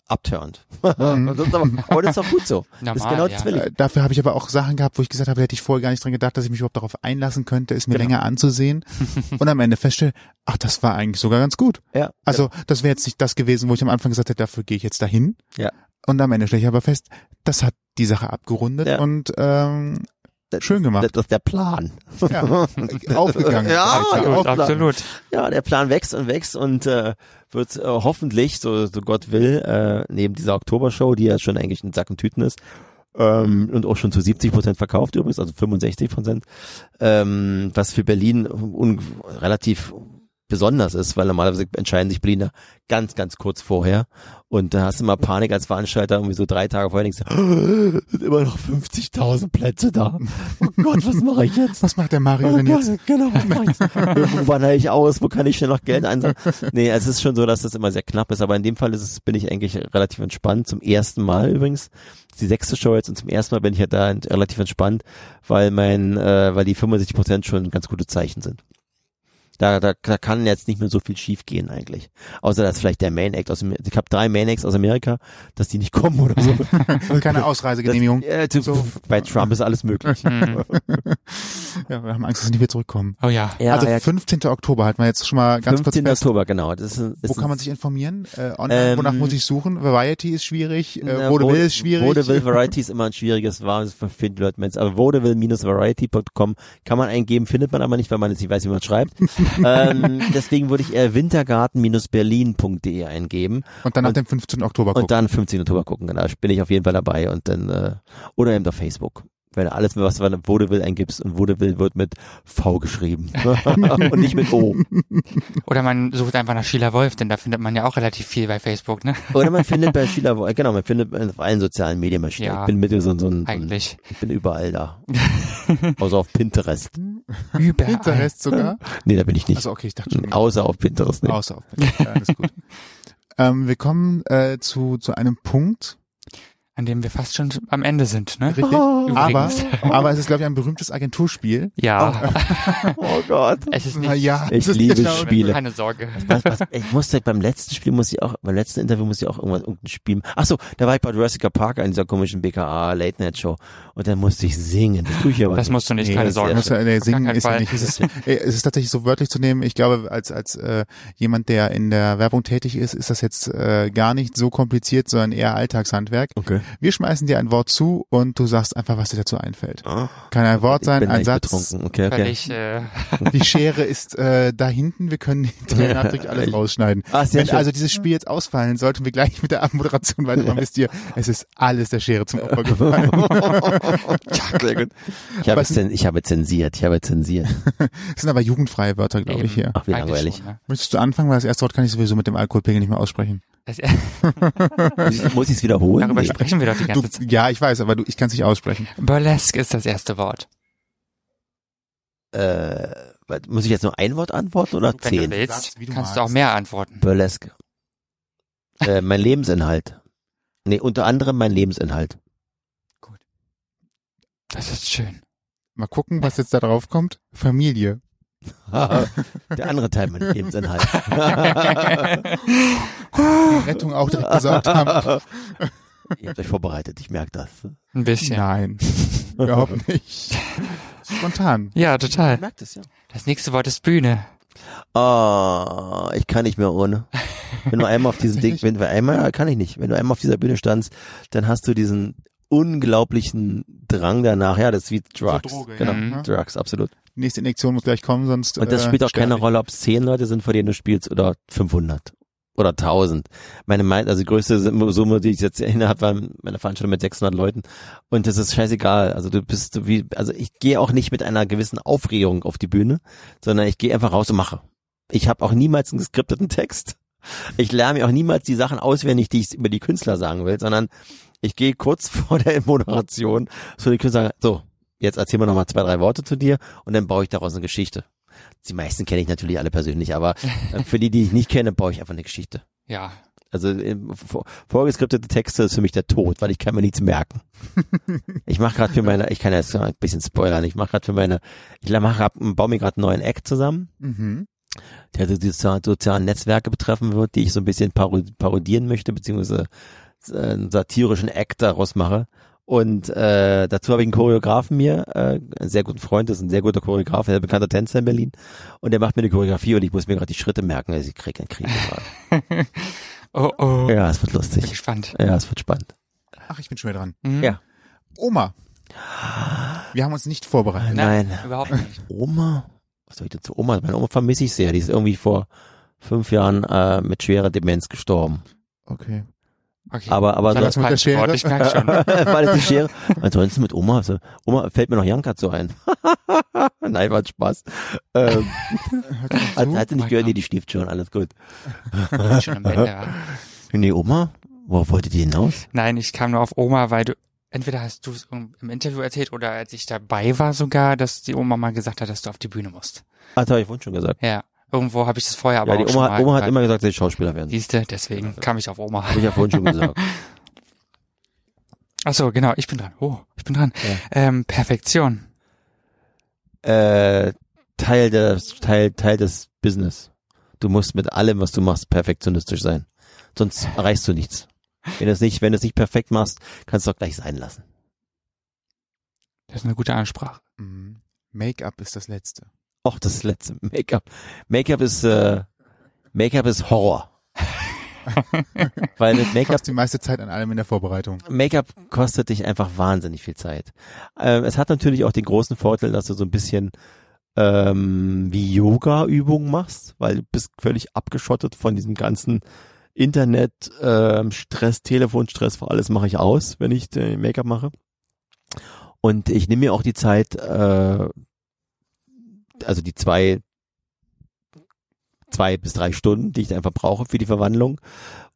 abturnt. Mhm. Aber, aber das ist auch gut so. das ist Normal, genau ja. das will ich. Äh, Dafür habe ich aber auch Sachen gehabt, wo ich gesagt habe, hätte ich vorher gar nicht dran gedacht, dass ich mich überhaupt darauf einlassen könnte, es mir Genau. länger anzusehen und am Ende feststelle, ach, das war eigentlich sogar ganz gut. Ja. Also das wäre jetzt nicht das gewesen, wo ich am Anfang gesagt hätte, dafür gehe ich jetzt dahin. Ja. Und am Ende stelle ich aber fest, das hat die Sache abgerundet Ja. und ähm, Das- schön gemacht. Das, das ist der Plan. ja, aufgegangen. Ja. Absolut, absolut. Ja, der Plan wächst und wächst und äh, wird äh, hoffentlich, so, so Gott will, äh, neben dieser Oktobershow, die ja schon eigentlich ein Sack und Tüten ist, ähm, und auch schon zu 70 Prozent verkauft übrigens, also 65 Prozent, ähm, was für Berlin un relativ besonders ist, weil normalerweise entscheiden sich Berliner ganz, ganz kurz vorher und da hast du mal Panik als Veranstalter, irgendwie so drei Tage vorher denkst du, sind immer noch 50.000 Plätze da. Oh Gott, was mache ich jetzt? Was macht der Mario Oh denn Gott, jetzt? Genau, was mach ich jetzt? Wo wandere ich aus? Wo kann ich schnell noch Geld einsammeln? Nee, es ist schon so, dass das immer sehr knapp ist, aber in dem Fall ist es, bin ich eigentlich relativ entspannt. Zum ersten Mal übrigens. Die sechste Show jetzt und zum ersten Mal bin ich ja da relativ entspannt, weil mein, äh, weil die 65 Prozent schon ganz gute Zeichen sind. Da, da, da kann jetzt nicht mehr so viel schief gehen eigentlich. Außer dass vielleicht der Main Act aus dem, ich habe drei Main Acts aus Amerika, dass die nicht kommen oder so. Keine Ausreisegenehmigung. Das, äh, So. Bei Trump ist alles möglich. Ja, wir haben Angst, dass sie nicht wieder zurückkommen. Oh ja. Ja, also ja, 15. Oktober halten wir jetzt schon mal ganz 15. kurz fest. Oktober, genau. Das ist, ist Wo kann man sich informieren? Äh, online, Ähm, wonach muss ich suchen? Variety ist schwierig, äh, Vaudeville Vaude- ist schwierig. Vaudeville Variety ist immer ein schwieriges Wahl für viele Leute. Aber vaudeville-variety.com kann man eingeben, findet man aber nicht, weil man jetzt nicht weiß, wie man schreibt. Ähm, deswegen würde ich eher wintergarten-berlin.de eingeben Und dann nach und- dem 15. Oktober gucken. und dann 15. Oktober gucken. Genau, bin ich auf jeden Fall dabei und dann äh, oder eben auf Facebook. Wenn du alles, was du Vaudeville eingibst und Vaudeville wird mit V geschrieben und nicht mit O. Oder man sucht einfach nach Sheila Wolf, denn da findet man ja auch relativ viel bei Facebook, ne? Oder man findet bei Sheila, Wo- genau, man findet auf allen sozialen Medien bei Sheila. Ja. Ich bin mit so, so, so, ein- so ein, Eigentlich. ich bin überall da. Außer auf Pinterest. Überall. Pinterest sogar. Nee, da bin ich nicht. Also okay, ich dachte schon. Außer auf Pinterest. Nee. Außer auf Pinterest. Ja, alles gut. ähm, wir kommen äh, zu, zu einem Punkt, An dem wir fast schon am Ende sind, ne? richtig? Oh. aber, aber es ist, glaube ich, ein berühmtes Agenturspiel. Ja. Oh Gott. Es ist nicht. ja, Ich es ist liebe genau- Spiele. Keine Sorge. Was, was, ich musste beim letzten Spiel muss ich auch, beim letzten Interview musste ich auch irgendwas, irgendein Spiel. Ach so, da war ich bei Jurassic Park in dieser komischen BKA Late Night Show und dann musste ich singen. Das tue ich aber Das nicht. musst du nicht, Nee, keine das Sorge. Muss ja, nee, singen ist ja nicht. Es ist, es ist tatsächlich so wörtlich zu nehmen. Ich glaube, als als äh, jemand, der in der Werbung tätig ist, ist das jetzt äh, gar nicht so kompliziert, sondern eher Alltagshandwerk. Okay. Wir schmeißen dir ein Wort zu und du sagst einfach, was dir dazu einfällt. Oh, Kann ein Wort ich sein, bin ein Satz. betrunken. Okay, okay. ich, äh, Die Schere ist äh, da hinten. Wir können hinterher nachträglich alles rausschneiden. Ah, sehr Wenn schön. also dieses Spiel jetzt ausfallen, sollten wir gleich mit der Abmoderation weitermachen. Wisst ihr, es ist alles der Schere zum Opfer gefallen. Sehr gut. Ich habe, zen, ich habe zensiert, ich habe zensiert. Das sind aber jugendfreie Wörter, glaube ich, hier. Ach, wie langweilig. schon, ne? Möchtest du anfangen? Weil das erste Wort kann ich sowieso mit dem Alkoholpegel nicht mehr aussprechen. Das, Muss ich- es wiederholen? darüber Nee. sprechen wir doch die Du, ganze Zeit. ja, ich weiß, aber du, ich kann es nicht aussprechen. Burlesque ist das erste Wort. Äh, muss ich jetzt nur ein Wort antworten oder Wenn du zehn? willst, Sag's, wie du kannst du auch mehr antworten. Burlesque. Äh, mein Lebensinhalt. Nee, unter anderem mein Lebensinhalt. Das ist schön. Mal gucken, was jetzt da drauf kommt. Familie. Der andere Teil meines Lebensinhalts. Rettung auch direkt gesorgt haben. Ihr habt euch vorbereitet, ich merke das. Ein bisschen. Nein, überhaupt nicht. Spontan. Ja, total. merkt es, ja. Das nächste Wort ist Bühne. Oh, ich kann nicht mehr ohne. Wenn du einmal auf diesem Ding, wenn du einmal, kann ich nicht. Wenn du einmal auf dieser Bühne standst, dann hast du diesen unglaublichen Drang danach. Ja, das ist wie Drugs. Droge, genau, ja. Mhm. Drugs, absolut. Die nächste Injektion muss gleich kommen, sonst. Und das äh, spielt auch keine ich. Rolle, ob es zehn Leute sind, vor denen du spielst, oder 500 oder 1000. Meine, mein, also die größte Summe, die ich jetzt innerhalb war meine Veranstaltung mit 600 Leuten. Und das ist scheißegal. Also du bist wie, also ich gehe auch nicht mit einer gewissen Aufregung auf die Bühne, sondern ich gehe einfach raus und mache. Ich habe auch niemals einen geskripteten Text. Ich lerne mir auch niemals die Sachen auswendig, die ich über die Künstler sagen will, sondern ich gehe kurz vor der Moderation zu den Künstlern, so, jetzt erzähl mir noch mal zwei, drei Worte zu dir und dann baue ich daraus eine Geschichte. Die meisten kenne ich natürlich alle persönlich, aber äh, für die, die ich nicht kenne, baue ich einfach eine Geschichte. Ja. Also ähm, vor- vorgeskriptete Texte ist für mich der Tod, weil ich kann mir nichts merken. Ich mache gerade für meine, ich kann jetzt ein bisschen spoilern, ich mache gerade für meine, ich mache baue mir gerade einen neuen Act zusammen, Mhm. der so die sozialen Netzwerke betreffen wird, die ich so ein bisschen paro parodieren möchte, beziehungsweise äh, einen satirischen Act daraus mache. Und äh, dazu habe ich einen Choreografen mir, äh, einen sehr guten Freund, das ist ein sehr guter Choreograf, ein bekannter Tänzer in Berlin. Und der macht mir eine Choreografie und ich muss mir gerade die Schritte merken, also ich kriege einen Krieg gerade. Oh, oh. Ja, es wird Bin lustig. gespannt. Ja, es wird spannend. Ach, ich bin schon wieder dran. Mhm. Ja. Oma. Wir haben uns nicht vorbereitet. Nein. Überhaupt nicht. Oma? Was soll ich dazu? Oma, meine Oma vermisse ich sehr. Die ist irgendwie vor fünf Jahren äh, mit schwerer Demenz gestorben. Okay. Okay. Aber, aber das das mit der falsche Wort, Schere? ich merke schon. War das die Schere? Ansonsten mit Oma, also, Oma fällt mir noch Janka zu ein. Nein, war Spaß. Ähm, hat, hat sie nicht gehört, nee, die schläft schon, alles gut. schon im Bett, ja. Nee, Oma, worauf wolltet ihr hinaus? Nein, ich kam nur auf Oma, weil du, entweder hast du es im Interview erzählt oder als ich dabei war sogar, dass die Oma mal gesagt hat, dass du auf die Bühne musst. Ah, das habe ich vorhin schon gesagt. Ja. Irgendwo habe ich das vorher aber ja, die auch schon Oma, mal Oma hat immer gesagt, sie Schauspieler werden. Siehste, deswegen kam ich auf Oma. Habe ich ja vorhin schon gesagt. Ach so, genau, ich bin dran. Oh, ich bin dran. Ja. Ähm, Perfektion. äh, Teil des, Teil, Teil des Business. Du musst mit allem, was du machst, perfektionistisch sein. Sonst erreichst du nichts. Wenn du es nicht, wenn du es nicht perfekt machst, kannst du auch gleich sein lassen. Das ist eine gute Ansprache. Mhm. Make-up ist das letzte. Och, das letzte Make-up. Make-up ist, äh, Make-up ist Horror. Weil Make-up Fast die meiste Zeit an allem in der Vorbereitung. Make-up kostet dich einfach wahnsinnig viel Zeit. Ähm, es hat natürlich auch den großen Vorteil, dass du so ein bisschen ähm, wie Yoga-Übungen machst, weil du bist völlig abgeschottet von diesem ganzen Internet, ähm, Stress, Telefonstress, alles mache ich aus, wenn ich äh, Make-up mache. Und ich nehme mir auch die Zeit, äh, also die zwei, zwei bis drei Stunden, die ich einfach brauche für die Verwandlung,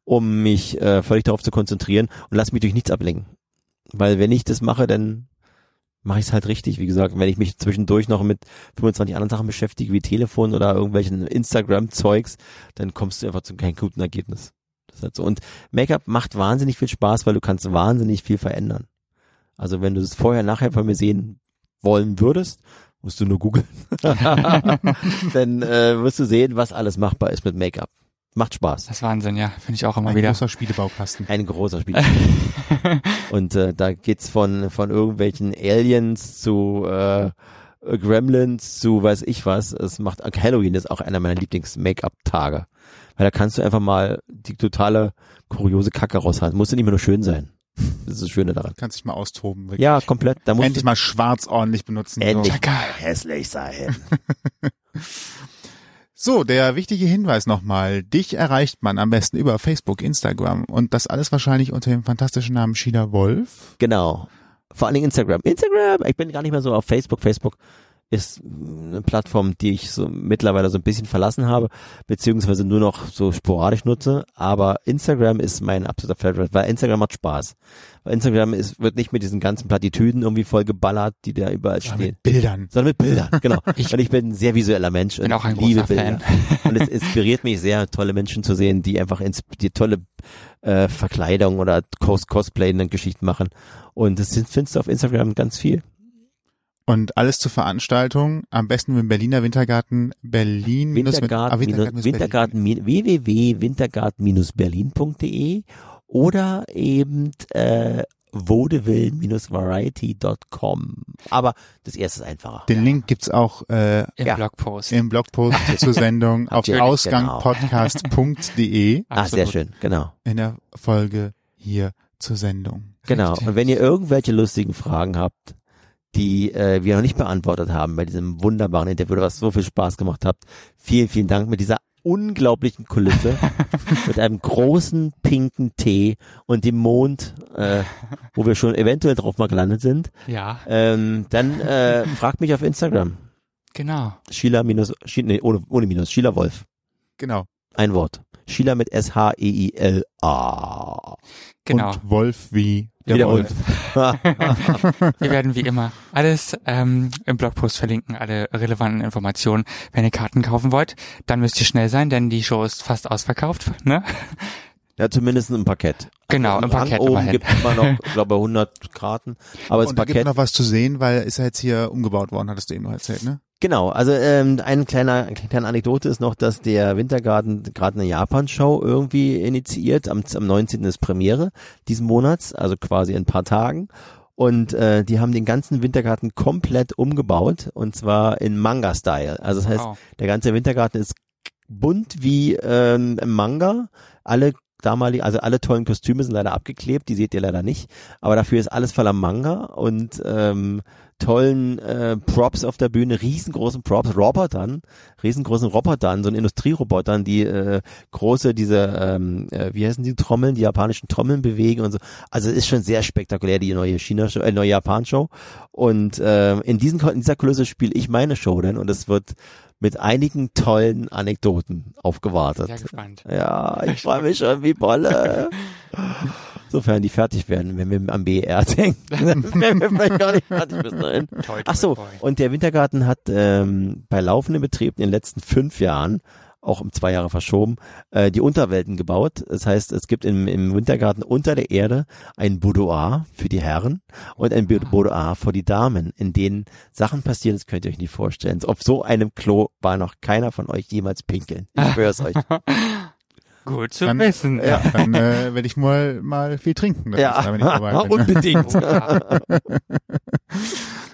um mich äh, völlig darauf zu konzentrieren und lass mich durch nichts ablenken. Weil wenn ich das mache, dann mache ich es halt richtig. Wie gesagt, wenn ich mich zwischendurch noch mit 25 anderen Sachen beschäftige, wie Telefon oder irgendwelchen Instagram-Zeugs, dann kommst du einfach zu keinem guten Ergebnis. Das ist halt so. Und Make-up macht wahnsinnig viel Spaß, weil du kannst wahnsinnig viel verändern. Also wenn du es vorher, nachher von mir sehen wollen würdest, musst du nur googeln. dann äh, wirst du sehen, was alles machbar ist mit Make-up. Macht Spaß. Das ist Wahnsinn, ja. Finde ich auch immer Ein wieder. großer Spielebaukasten. Ein großer Spiel. Und äh, da geht's von von irgendwelchen Aliens zu äh, Gremlins zu weiß ich was. Es macht Halloween ist auch einer meiner Lieblings-Make-up-Tage, weil da kannst du einfach mal die totale kuriose Kacke raushalten. Muss ja nicht mehr nur schön sein. Das ist das Schöne daran. Kannst dich mal austoben. wirklich. Ja, komplett. Da muss Endlich mal schwarz ordentlich benutzen. endlich So. hässlich sein. so, der wichtige Hinweis nochmal. Dich erreicht man am besten über Facebook, Instagram und das alles wahrscheinlich unter dem fantastischen Namen Sheila Wolf. Genau. Vor allen Dingen Instagram. Instagram, ich bin gar nicht mehr so auf Facebook. Facebook ist eine Plattform, die ich so mittlerweile so ein bisschen verlassen habe, beziehungsweise nur noch so sporadisch nutze. Aber Instagram ist mein absoluter Favorite, weil Instagram macht Spaß. Weil Instagram ist, wird nicht mit diesen ganzen Plattitüden irgendwie voll geballert, die da überall Ja, stehen. mit Bildern. Sondern mit Bildern, genau. Ich und ich bin ein sehr visueller Mensch bin und auch ein liebe Bilder. Und es inspiriert mich sehr, tolle Menschen zu sehen, die einfach ins, die tolle äh, Verkleidung oder Cos Cosplay und Geschichten machen. Und das findest du auf Instagram ganz viel. Und alles zur Veranstaltung, am besten mit dem Berliner Wintergarten Berlin. mit- Wintergarten, ah, Wintergarten, minus Wintergarten, www.wintergarten-berlin.de oder eben äh, vaudeville-variety.com. Aber das erste ist einfacher. Den Link gibt's auch äh, Im Ja. Blogpost. im Blogpost zur Sendung auf ausgangpodcast.de Ah, sehr schön, genau. in der Folge hier zur Sendung. Genau. Richtig. Und wenn ihr irgendwelche lustigen Fragen habt, die äh, wir noch nicht beantwortet haben bei diesem wunderbaren Interview, was so viel Spaß gemacht habt, vielen, vielen Dank mit dieser unglaublichen Kulisse, mit einem großen pinken Tee und dem Mond, äh, wo wir schon eventuell drauf mal gelandet sind, Ja, ähm, dann äh, fragt mich auf Instagram. genau. Sheila minus, nee, ohne, ohne Minus, Sheila Wolf. Genau. Ein Wort. Sheila mit S-H-E-I-L-A. Genau. Und Wolf wie der Wie der Wolf. Wir werden wie immer alles ähm, im Blogpost verlinken, alle relevanten Informationen. Wenn ihr Karten kaufen wollt, dann müsst ihr schnell sein, denn die Show ist fast ausverkauft. Ne? Ja, zumindest ein Parkett. Genau, Also im Parkett Rang oben immerhin. gibt immer noch, ich glaube, 100 Karten. Aber das Und da gibt Parkett, noch was zu sehen, weil ist ja jetzt hier umgebaut worden, hattest du eben noch erzählt, ne? Genau. Also ähm, eine kleine Anekdote ist noch, dass der Wintergarten gerade eine Japan-Show irgendwie initiiert. Am, am 19. ist Premiere diesen Monats, also quasi in ein paar Tagen. Und äh, die haben den ganzen Wintergarten komplett umgebaut und zwar in Manga-Style. Also das heißt, Wow. der ganze Wintergarten ist bunt wie ähm, im Manga. Alle damalige, also alle tollen Kostüme sind leider abgeklebt, die seht ihr leider nicht. Aber dafür ist alles voller Manga und ähm, tollen äh, Props auf der Bühne, riesengroßen Props, Robotern, riesengroßen Robotern, so ein Industrierobotern, die äh, große, diese, ähm, äh, wie heißen die Trommeln, die japanischen Trommeln bewegen und so. Also es ist schon sehr spektakulär, die neue China-Show, äh, neue Japan-Show. Und äh, in, diesen, in dieser Kulisse spiele ich meine Show denn und es wird mit einigen tollen Anekdoten aufgewartet. Sehr gespannt. Ja, ich freue mich schon wie Bolle. Sofern die fertig werden, wenn wir am BR denken. wenn wir vielleicht gar nicht fertig bis dahin. Ach so, und der Wintergarten hat ähm, bei laufendem Betrieb in den letzten fünf Jahren, auch um zwei Jahre verschoben, äh, die Unterwelten gebaut. Das heißt, es gibt im, im Wintergarten unter der Erde ein Boudoir für die Herren und ein Boudoir für die Damen, in denen Sachen passieren, das könnt ihr euch nicht vorstellen. Auf so einem Klo war noch keiner von euch jemals pinkeln. Ich schwör's euch. Gut zu Dann- wissen. Ja, dann äh, werde ich mal mal viel trinken. Ja, unbedingt.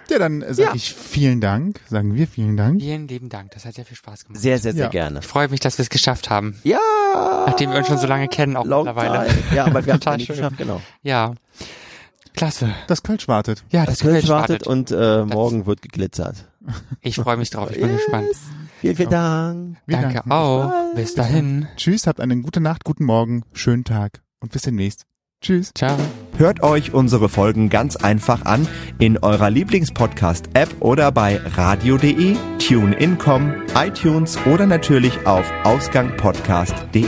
Ja. Dann sage Ja. ich vielen Dank, sagen wir vielen Dank. Vielen lieben Dank. Das hat sehr viel Spaß gemacht. Sehr, sehr, sehr Ja. gerne. Ich freue mich, dass wir es geschafft haben. Ja! Nachdem wir uns schon so lange kennen, auch Long mittlerweile. time. Ja, aber wir haben es Total nicht schön. geschafft, genau. Ja. Klasse. Das Kölsch wartet. Ja, Das das Kölsch Kölsch wartet wartet. und äh, morgen wird geglitzert. Ich freue mich drauf. Ich bin gespannt. Vielen, vielen Dank. Wir Danke auch. Bis dahin. Tschüss, habt eine gute Nacht, guten Morgen, schönen Tag und bis demnächst. Tschüss. Ciao. Hört euch unsere Folgen ganz einfach an in eurer Lieblingspodcast-App oder bei radio.de, TuneIn.com, iTunes oder natürlich auf ausgangpodcast.de.